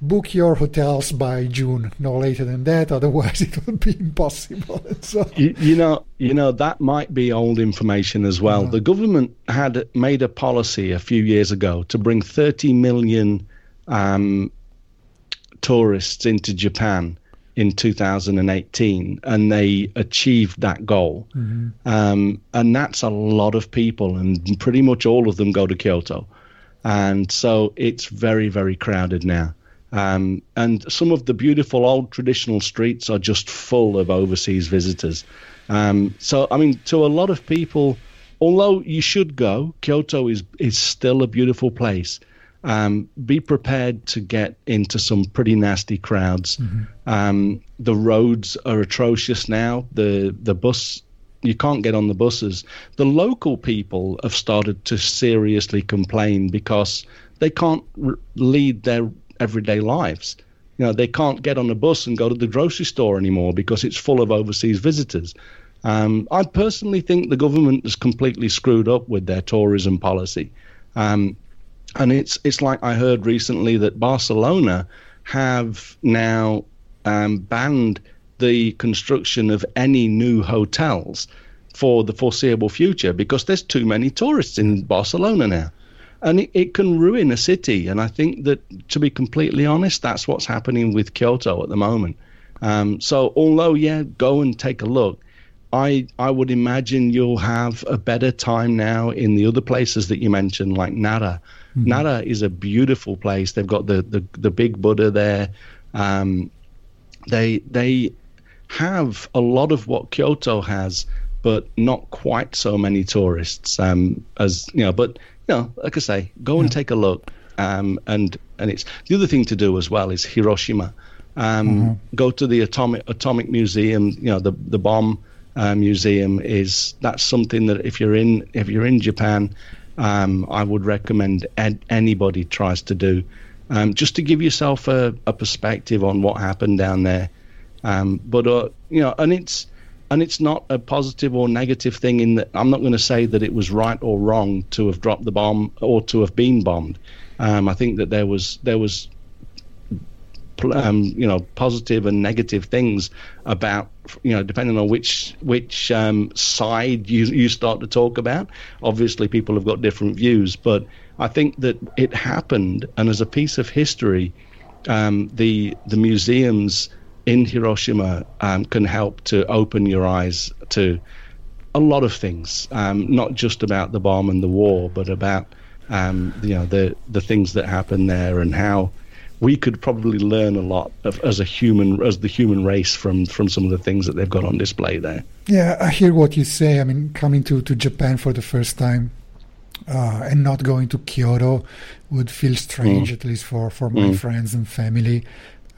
book your hotels by June, no later than that. Otherwise, it would be impossible. so, you, you, know, you know that might be old information as well. Uh, the government had made a policy a few years ago to bring 30 million um, tourists into Japan in 2018 and they achieved that goal. Mm-hmm. Um, and that's a lot of people, and pretty much all of them go to Kyoto. And so it's very, very crowded now. Um, and some of the beautiful old traditional streets are just full of overseas visitors. Um, so, I mean, to a lot of people, although you should go, Kyoto is, is still a beautiful place. Um, be prepared to get into some pretty nasty crowds. Mm-hmm. Um, the roads are atrocious now. The the bus you can't get on the buses. The local people have started to seriously complain because they can't r- lead their everyday lives. You know, they can't get on a bus and go to the grocery store anymore because it's full of overseas visitors. Um, I personally think the government has completely screwed up with their tourism policy. Um, and it's it's like I heard recently that Barcelona have now um, banned the construction of any new hotels for the foreseeable future because there's too many tourists in Barcelona now. And it, it can ruin a city. And I think that, to be completely honest, that's what's happening with Kyoto at the moment. Um, so, although, yeah, go and take a look, I I would imagine you'll have a better time now in the other places that you mentioned, like Nara. Mm-hmm. Nara is a beautiful place. They've got the the, the big Buddha there. Um, they they have a lot of what Kyoto has, but not quite so many tourists um, as you know. But you know, like I say, go and take a look. Um, and and it's the other thing to do as well is Hiroshima. Um, mm-hmm. Go to the atomic atomic museum. You know, the the bomb uh, museum is that's something that if you're in if you're in Japan, um, I would recommend ed- anybody tries to do, um, just to give yourself a, a, perspective on what happened down there. Um, but uh, you know, and it's and it's not a positive or negative thing in that I'm not going to say that it was right or wrong to have dropped the bomb or to have been bombed. Um, I think that there was there was um, you know positive and negative things about you know depending on which which um, side you you start to talk about. Obviously, people have got different views, but I think that it happened, and as a piece of history, um, the the museums in Hiroshima um, can help to open your eyes to a lot of things, um, not just about the bomb and the war, but about um, you know the the things that happened there and how we could probably learn a lot of, as a human, as the human race, from from some of the things that they've got on display there. Yeah, I hear what you say. I mean, coming to to Japan for the first time. Uh, and not going to Kyoto would feel strange, mm. at least for, for my mm. friends and family.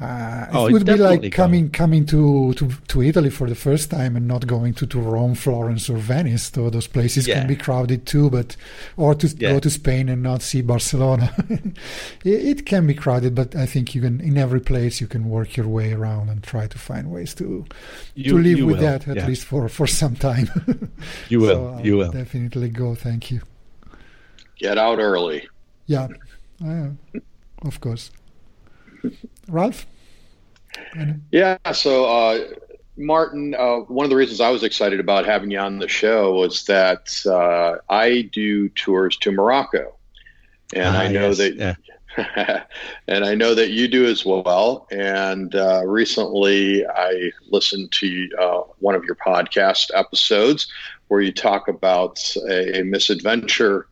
Uh, oh, it would be like coming coming to, to, to Italy for the first time and not going to, to Rome, Florence, or Venice. Though those places yeah. can be crowded too, but or to yeah. go to Spain and not see Barcelona. it, it, can be crowded, but I think you can in every place you can work your way around and try to find ways to you, to live with will. that at yeah. least for, for some time. you will. So you will definitely go. Thank you. Get out early. Yeah, uh, of course. Ralph? Yeah, so uh, Martin, uh, one of the reasons I was excited about having you on the show was that uh, I do tours to Morocco, and I ah, know yes. that. Yeah. and I know that you do as well. And uh, recently, I listened to uh, one of your podcast episodes where you talk about a, a misadventure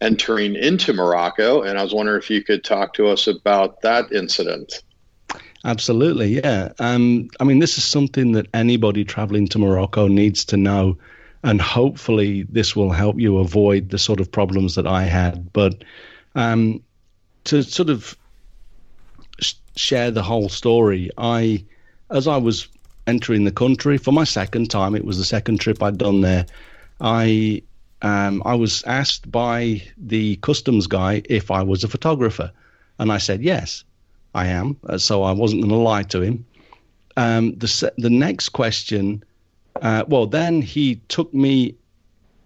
entering into Morocco. And I was wondering if you could talk to us about that incident. Absolutely, yeah. Um, I mean, this is something that anybody traveling to Morocco needs to know, and hopefully, this will help you avoid the sort of problems that I had. But um, to sort of sh- share the whole story, I, as I was entering the country for my second time, it was the second trip I'd done there. I um, I was asked by the customs guy if I was a photographer, and I said yes. I am. Uh, so I wasn't going to lie to him. Um, the the next question, uh, well, then he took me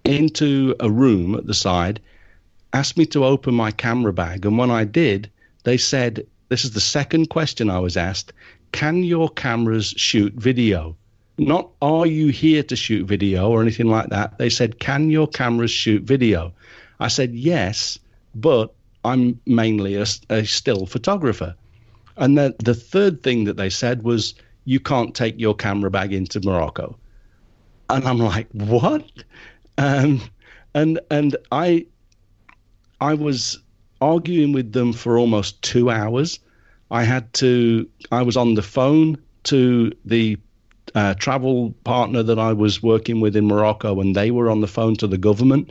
into a room at the side, asked me to open my camera bag, and when I did, they said, "This is the second question I was asked. Can your cameras shoot video?" Not are you here to shoot video or anything like that. They said, Can your cameras shoot video? I said, Yes, but I'm mainly a, a still photographer. And then the third thing that they said was, you can't take your camera bag into Morocco. And I'm like, what? Um, and and I I was arguing with them for almost two hours. I had to I was on the phone to the uh, travel partner that I was working with in Morocco, and they were on the phone to the government.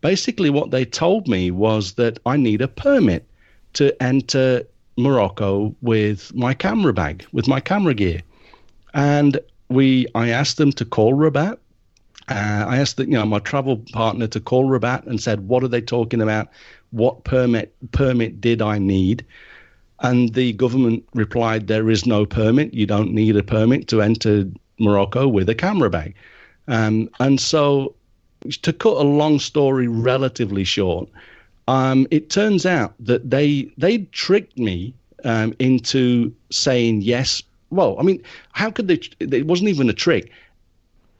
Basically, what they told me was that I need a permit to enter Morocco with my camera bag, with my camera gear. And we, I asked them to call Rabat. Uh, I asked the, you know, my travel partner to call Rabat and said, what are they talking about? What permit permit did I need? And the government replied, there is no permit. You don't need a permit to enter Morocco with a camera bag. Um, and so, to cut a long story relatively short, um, it turns out that they they tricked me um, into saying yes. Well, I mean, how could they? It wasn't even a trick.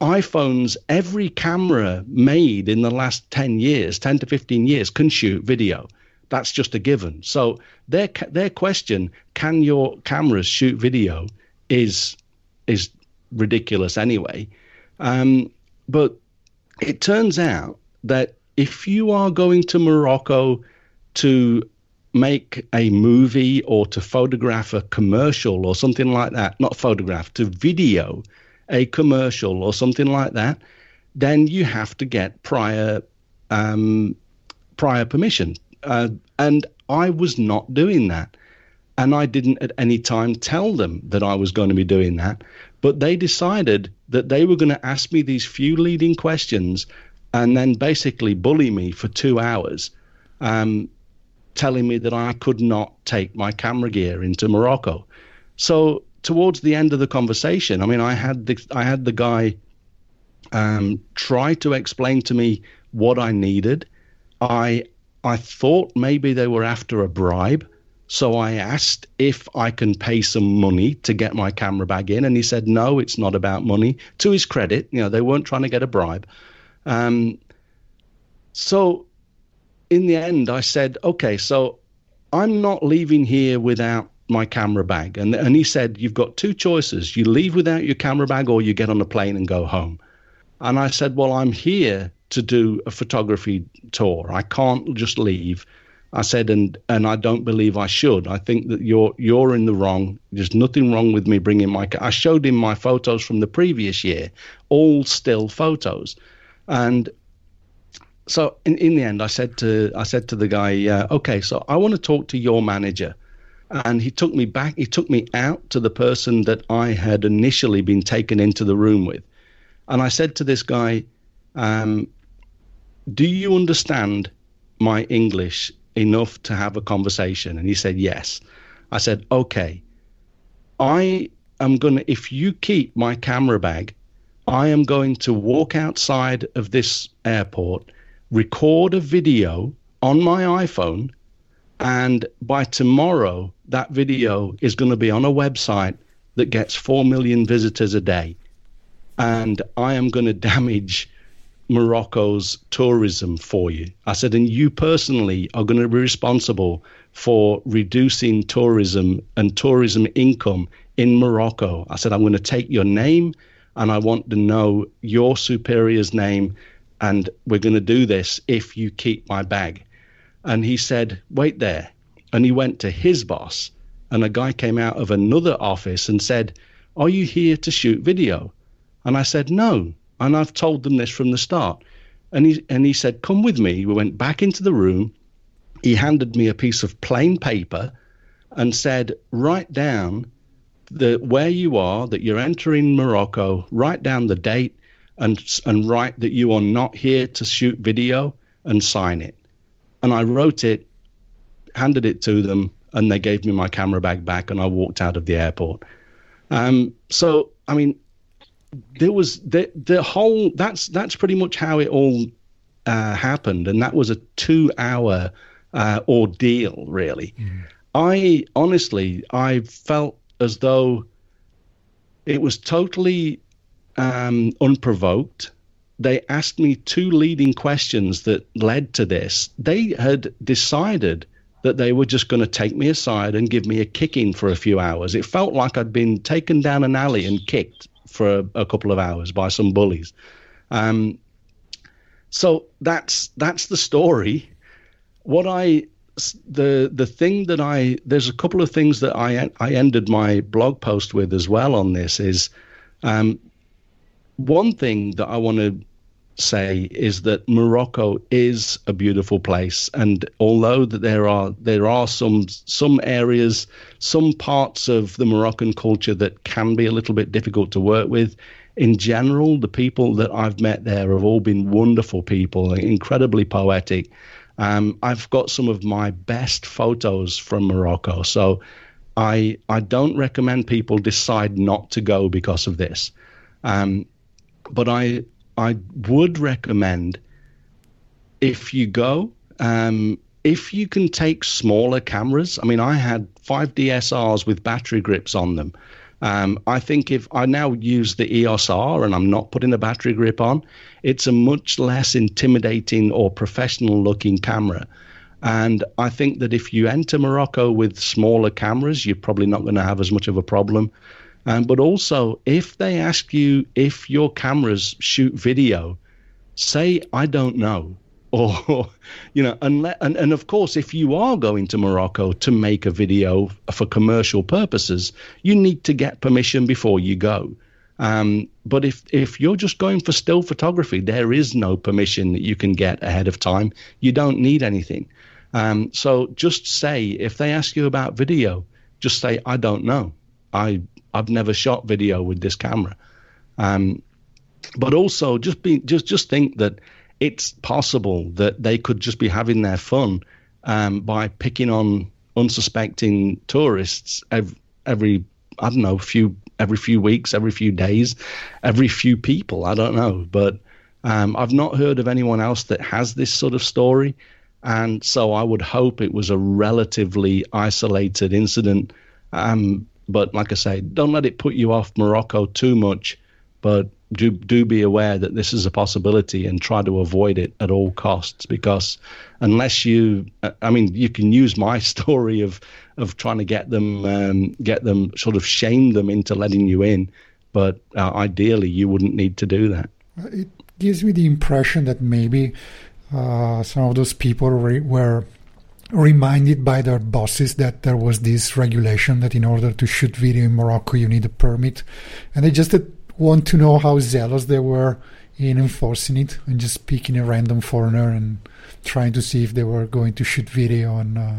iPhones, every camera made in the last 10 years, 10 to 15 years, can shoot video. That's just a given. So their their question, can your cameras shoot video, is is ridiculous anyway. Um, but it turns out that if you are going to Morocco to make a movie or to photograph a commercial or something like that, not photograph, to video a commercial or something like that, then you have to get prior um, prior permission. Uh, and I was not doing that. And I didn't at any time tell them that I was going to be doing that. But they decided that they were going to ask me these few leading questions and then basically bully me for two hours, um, telling me that I could not take my camera gear into Morocco. So towards the end of the conversation, I mean, I had the I had the guy um, try to explain to me what I needed. I I thought maybe they were after a bribe. So I asked if I can pay some money to get my camera bag in, and he said no, it's not about money. To his credit, you know, they weren't trying to get a bribe. Um, so in the end, I said, okay, so I'm not leaving here without my camera bag. And and he said, you've got two choices: you leave without your camera bag, or you get on a plane and go home. And I said, well, I'm here to do a photography tour. I can't just leave. I said, and and I don't believe I should. I think that you're you're in the wrong. There's nothing wrong with me bringing my. I showed him my photos from the previous year, all still photos, and so in, in the end, I said to I said to the guy, uh, okay, so I want to talk to your manager, and he took me back. He took me out to the person that I had initially been taken into the room with, and I said to this guy, um, do you understand my English enough to have a conversation? And he said, yes. I said, okay. I am going to, if you keep my camera bag, I am going to walk outside of this airport, record a video on my iPhone, and by tomorrow, that video is going to be on a website that gets 4 million visitors a day. And I am going to damage Morocco's tourism for you. I said, and you personally are going to be responsible for reducing tourism and tourism income in Morocco. I said, I'm going to take your name and I want to know your superior's name, and we're going to do this if you keep my bag. And he said, Wait there. And he went to his boss, and a guy came out of another office and said, Are you here to shoot video? And I said, No. And I've told them this from the start. And he, and he said, Come with me. We went back into the room. He handed me a piece of plain paper and said, Write down the where you are, that you're entering Morocco, write down the date and and write that you are not here to shoot video and sign it. And I wrote it, handed it to them, and they gave me my camera bag back, and I walked out of the airport. Um, so I mean, there was the the whole that's that's pretty much how it all uh, happened, and that was a two hour uh, ordeal. Really, mm. I honestly I felt as though it was totally um, unprovoked. They asked me two leading questions that led to this. They had decided that they were just going to take me aside and give me a kicking for a few hours. It felt like I'd been taken down an alley and kicked for a, a couple of hours by some bullies. Um, so that's that's the story. What I the the thing that I there's a couple of things that I I ended my blog post with as well on this is um, one thing that I want to say is that Morocco is a beautiful place, and although that there are there are some some areas, some parts of the Moroccan culture that can be a little bit difficult to work with. In general, the people that I've met there have all been wonderful people, incredibly poetic. Um, I've got some of my best photos from Morocco, so I I don't recommend people decide not to go because of this. Um, but I I would recommend if you go, um, if you can take smaller cameras. I mean, I had five DSRs with battery grips on them. Um, I think if I now use the EOS R and I'm not putting a battery grip on, it's a much less intimidating or professional looking camera. And I think that if you enter Morocco with smaller cameras, you're probably not going to have as much of a problem. Um, but also, if they ask you if your cameras shoot video, say, I don't know. Or, you know, unless, and, and of course, if you are going to Morocco to make a video for commercial purposes, you need to get permission before you go. Um, but if if you're just going for still photography, there is no permission that you can get ahead of time. You don't need anything. Um, so just say if they ask you about video, just say I don't know. I I've never shot video with this camera. Um, but also just be just just think that it's possible that they could just be having their fun um, by picking on unsuspecting tourists every, every I don't know few every few weeks, every few days, every few people. I don't know, but um, I've not heard of anyone else that has this sort of story, and so I would hope it was a relatively isolated incident. Um, but like I say, don't let it put you off Morocco too much. But do do be aware that this is a possibility and try to avoid it at all costs because unless you, I mean, you can use my story of of trying to get them um, get them sort of shame them into letting you in, but uh, ideally you wouldn't need to do that. It gives me the impression that maybe uh, some of those people were reminded by their bosses that there was this regulation that in order to shoot video in Morocco you need a permit, and they just want to know how zealous they were in enforcing it and just picking a random foreigner and trying to see if they were going to shoot video and uh,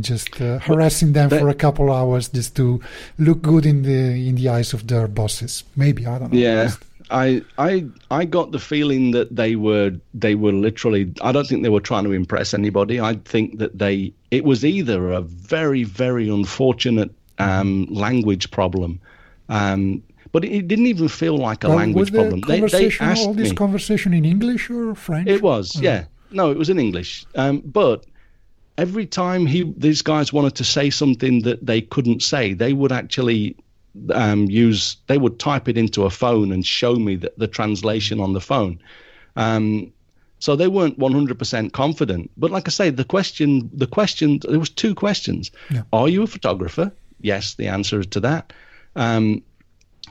just uh, harassing them for a couple hours just to look good in the in the eyes of their bosses. Maybe I don't know. Yeah. I I I got the feeling that they were they were literally I don't think they were trying to impress anybody. I think that they it was either a very very unfortunate um, language problem, um, but it didn't even feel like a well, language problem. They, they asked all this me, conversation in English or French. It was, yeah. No, it was in English. Um, but every time he these guys wanted to say something that they couldn't say, they would actually um, use they would type it into a phone and show me the, the translation on the phone. Um, so they weren't 100% confident. But like I say, the question, the question, there was two questions. Yeah. Are you a photographer? Yes, the answer to that. Um,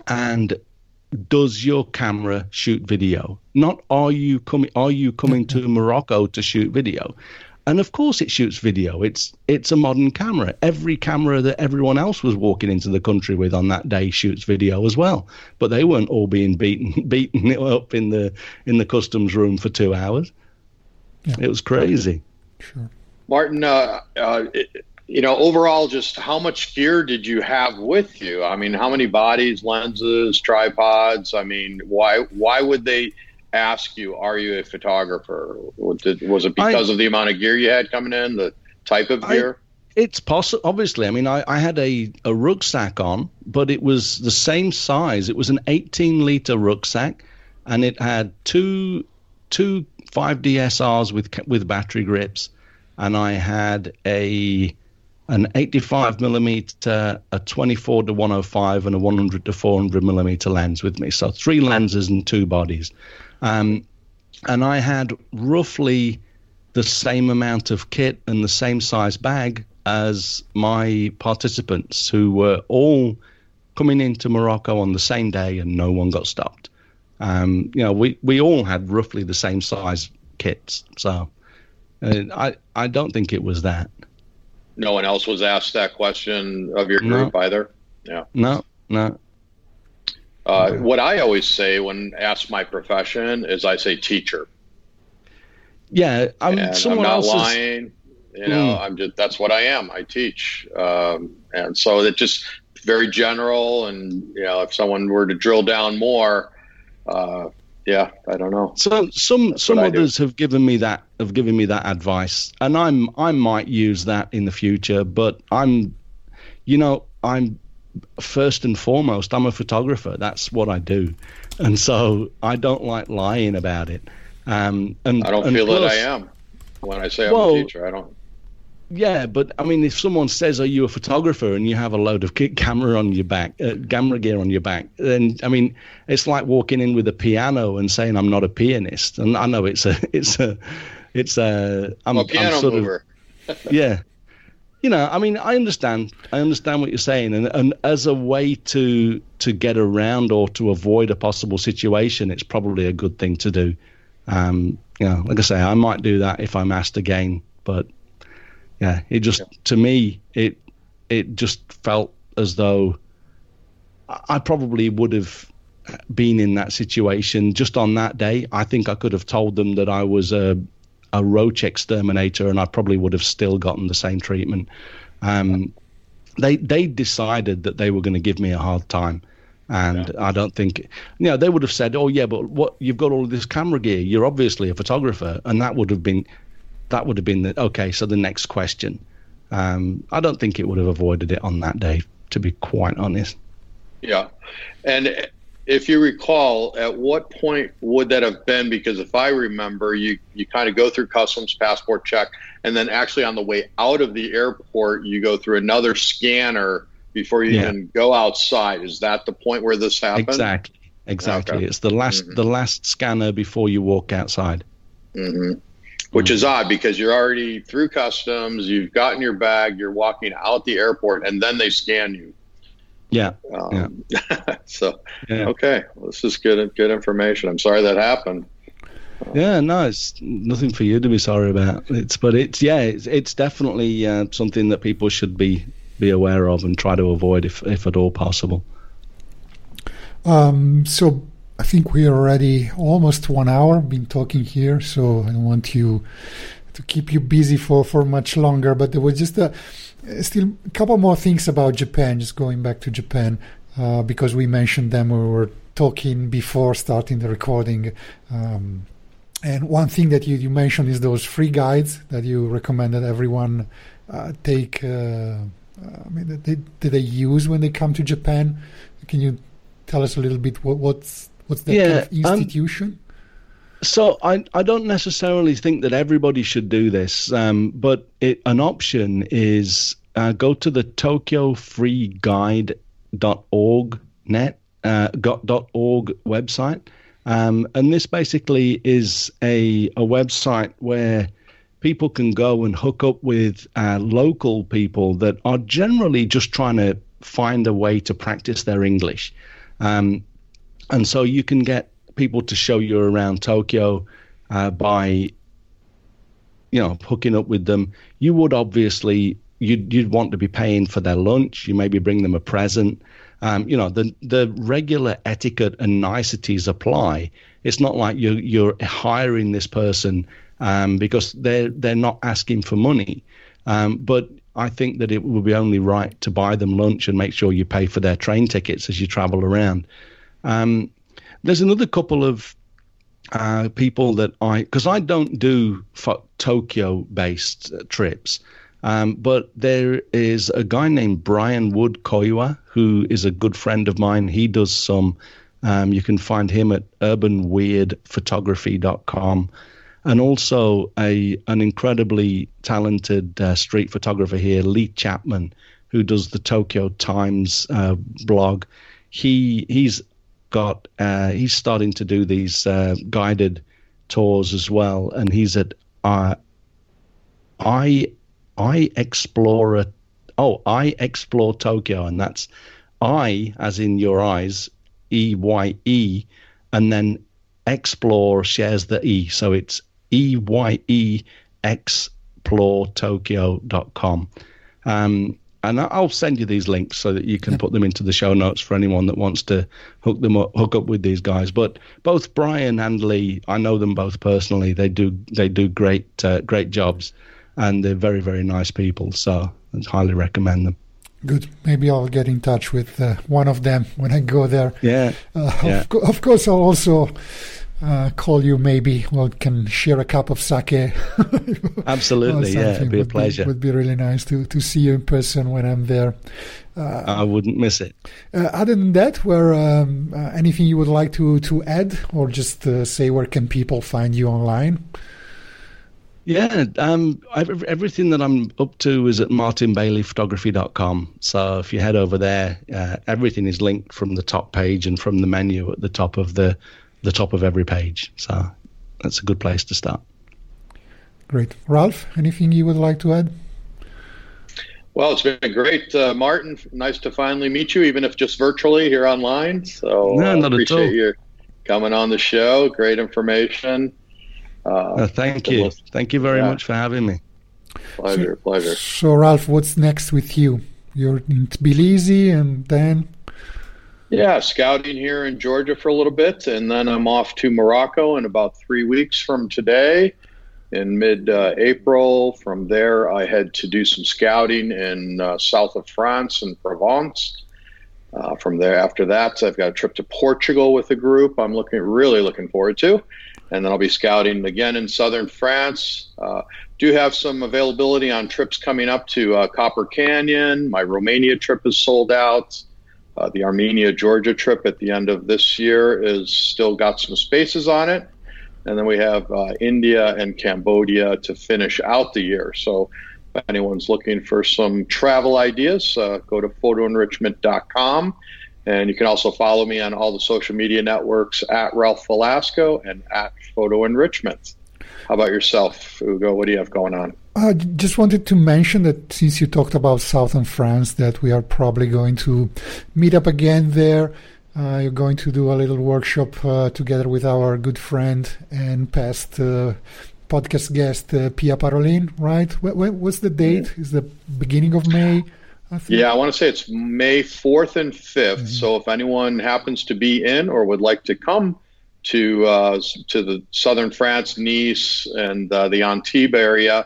and does your camera shoot video? Not are you coming? Are you coming to Morocco to shoot video? And of course, it shoots video. It's it's a modern camera. Every camera that everyone else was walking into the country with on that day shoots video as well. But they weren't all being beaten beaten up in the in the customs room for two hours. Yeah. It was crazy. Sure, Martin. Uh, uh, it, you know, overall, just how much gear did you have with you? I mean, how many bodies, lenses, tripods? I mean, why why would they? ask you, "Are you a photographer?" Was it because I, of the amount of gear you had coming in, the type of gear? I, it's possible. Obviously, I mean, I, I had a, a rucksack on, but it was the same size. It was an 18 liter rucksack, and it had two two 5 DSRs with with battery grips, and I had a an 85 millimeter, a 24 to 105, and a 100 to 400 millimeter lens with me. So three lenses and two bodies. Um, and I had roughly the same amount of kit and the same size bag as my participants who were all coming into Morocco on the same day and no one got stopped. Um, you know, we, we all had roughly the same size kits. So uh, I, I don't think it was that. No one else was asked that question of your group no. either? Yeah. No, no. Uh. What I always say when asked my profession is I say teacher. Yeah, I'm. And someone I'm not lying. Is... You know, mm. I'm just that's what I am. I teach, um, and so it just very general. And you know, if someone were to drill down more, uh, yeah, I don't know. So some that's some others have given me that have given me that advice, and I'm I might use that in the future. But I'm, you know, I'm first and foremost, I'm a photographer. That's what I do, and so I don't like lying about it. Um, and I don't and feel plus, that I am when I say I'm well, a teacher. I don't. Yeah, but I mean, if someone says, "Are you a photographer?" and you have a load of camera on your back, uh, camera gear on your back, then I mean, it's like walking in with a piano and saying, "I'm not a pianist." And I know it's a, it's a, it's a, I'm, a piano I'm sort mover. Of, yeah, you know, I mean, I understand, I understand what you're saying, and and as a way to to get around or to avoid a possible situation, it's probably a good thing to do. Um, you know, like I say, I might do that if I'm asked again, but yeah, it just yeah. to me it it just felt as though I probably would have been in that situation just on that day. I think I could have told them that I was a a roach exterminator, and I probably would have still gotten the same treatment. Um, they they decided that they were going to give me a hard time, and yeah. I don't think you know they would have said, "Oh yeah, but what you've got all this camera gear. You're obviously a photographer," and that would have been that would have been the okay. So the next question. Um, I don't think it would have avoided it on that day, to be quite honest. Yeah, and if you recall, at what point would that have been? Because if I remember, you you kind of go through customs passport check, and then actually on the way out of the airport, you go through another scanner before you yeah. even go outside. Is that the point where this happened? Exactly. Exactly. Okay. It's the last mm-hmm. the last scanner before you walk outside. Mm-hmm which is odd because you're already through customs, you've gotten your bag, you're walking out the airport, and then they scan you. Yeah. Um, yeah. so, yeah. okay, well, this is good good information. I'm sorry that happened. Yeah, no, it's nothing for you to be sorry about. It's but it's yeah, it's, it's definitely uh, something that people should be be aware of and try to avoid if if at all possible. Um, so I think we're already almost one hour been talking here, so I don't want you to keep you busy for, for much longer. But there was just a, still a couple more things about Japan, just going back to Japan, uh, because we mentioned them we were talking before starting the recording. Um, and one thing that you, you mentioned is those free guides that you recommended everyone uh, take. Uh, I mean, that they, that they use when they come to Japan. Can you tell us a little bit what, what's What's that yeah, kind of um, institution? Um, so I, I don't necessarily think that everybody should do this, um, but it, an option is uh, go to the TokyoFreeGuide.org net uh, .org website, um, and this basically is a a website where people can go and hook up with uh, local people that are generally just trying to find a way to practice their English. Um, and so you can get people to show you around Tokyo uh, by, you know, hooking up with them. You would obviously you'd you'd want to be paying for their lunch. You maybe bring them a present. Um, you know, the the regular etiquette and niceties apply. It's not like you're you're hiring this person um, because they're they're not asking for money. Um, but I think that it would be only right to buy them lunch and make sure you pay for their train tickets as you travel around. Um, there's another couple of uh, people that I, because I don't do Tokyo based uh, trips, um, but there is a guy named Brian Wood Koiwa who is a good friend of mine. He does some, um, you can find him at urbanweirdphotography.com. And also a an incredibly talented uh, street photographer here, Lee Chapman, who does the Tokyo Times uh, blog. He he's got uh, he's starting to do these uh, guided tours as well, and he's at uh, I I explore oh I explore Tokyo, and that's I as in your eyes E Y E, and then explore shares the E, so it's E Y E explore Tokyo.com. Um, and I'll send you these links so that you can put them into the show notes for anyone that wants to hook them up, hook up with these guys. But both Brian and Lee, I know them both personally. They do they do great uh, great jobs, and they're very very nice people. So I highly recommend them. Good. Maybe I'll get in touch with uh, one of them when I go there. Yeah. Uh, yeah. Of, co- of course, I'll also uh, call you maybe we can share a cup of sake. Absolutely, yeah, it'd be a would pleasure. Be, would be really nice to, to see you in person when I'm there. Uh, I wouldn't miss it. Uh, other than that, where um, uh, anything you would like to, to add, or just uh, say where can people find you online? Yeah, um, everything that I'm up to is at martinbaileyphotography.com. So if you head over there, uh, everything is linked from the top page and from the menu at the top of the the top of every page. So that's a good place to start. Great, Ralph. Anything you would like to add? Well, it's been great, uh, Martin. Nice to finally meet you, even if just virtually here online. So no, uh, not appreciate at all. you coming on the show. Great information. Uh, thank you. Listen. Thank you very yeah. much for having me. Pleasure, so, pleasure. So, Ralph, what's next with you? You're in Tbilisi and then? Yeah, scouting here in Georgia for a little bit, and then I'm off to Morocco in about three weeks from today in mid uh, April. From there, I head to do some scouting in uh, south of France and Provence. Uh, from there, after that, I've got a trip to Portugal with a group. I'm looking really looking forward to, and then I'll be scouting again in southern France. Uh, do have some availability on trips coming up to uh, Copper Canyon. My Romania trip is sold out. Uh, the Armenia Georgia trip at the end of this year is still got some spaces on it. And then we have uh, India and Cambodia to finish out the year. So if anyone's looking for some travel ideas, uh, go to photoenrichment.com. And you can also follow me on all the social media networks at Ralph Velasco and at Photo Enrichment. How about yourself, Ugo? What do you have going on? I uh, just wanted to mention that since you talked about southern France, that we are probably going to meet up again there. Uh, you're going to do a little workshop uh, together with our good friend and past uh, podcast guest uh, Pia Parolin, right? What's the date? Is the beginning of May? I yeah, I want to say it's May 4th and 5th. Mm-hmm. So if anyone happens to be in or would like to come to uh, to the southern France, Nice, and uh, the Antibes area,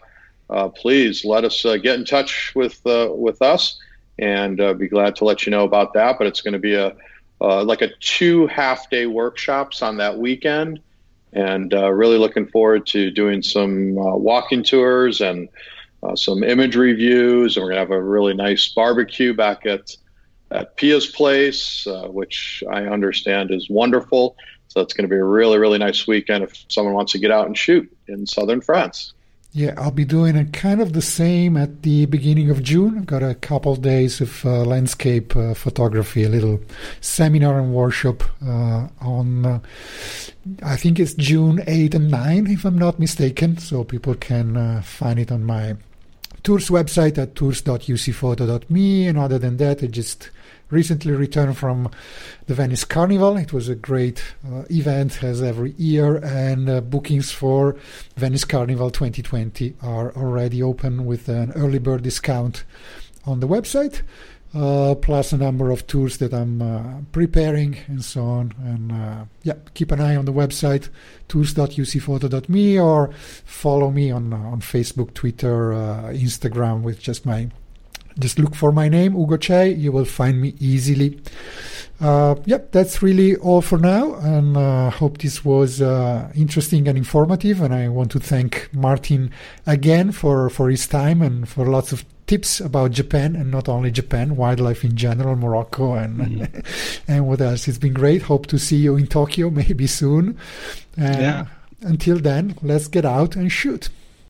uh, please let us uh, get in touch with uh, with us, and uh, be glad to let you know about that. But it's going to be a like a two half day workshops on that weekend, and really looking forward to doing some walking tours and some image reviews. And we're going to have a really nice barbecue back at at Pia's place, which I understand is wonderful. So it's going to be a really, really nice weekend if someone wants to get out and shoot in southern France. Yeah, I'll be doing it kind of the same at the beginning of June. I've got a couple of days of uh, landscape uh, photography, a little seminar and workshop uh, on, uh, I think it's June 8 and 9, if I'm not mistaken. So people can uh, find it on my tours website at tours.ucphoto.me. And other than that, I just recently returned from the Venice Carnival. It was a great uh, event, as every year, and uh, bookings for Venice Carnival 2020 are already open with an early bird discount on the website. Uh, plus a number of tours that I'm uh, preparing and so on. And uh, yeah, keep an eye on the website tours.ucphoto.me or follow me on uh, on Facebook, Twitter, Instagram with just my just look for my name, Ugo Cei. You will find me easily. Uh, yep, that's really all for now. And I uh, hope this was uh, interesting and informative. And I want to thank Martin again for, for his time and for lots of tips about Japan and not only Japan, wildlife in general, Morocco, and mm-hmm. and what else. It's been great. Hope to see you in Tokyo maybe soon. yeah. Until then, let's get out and shoot.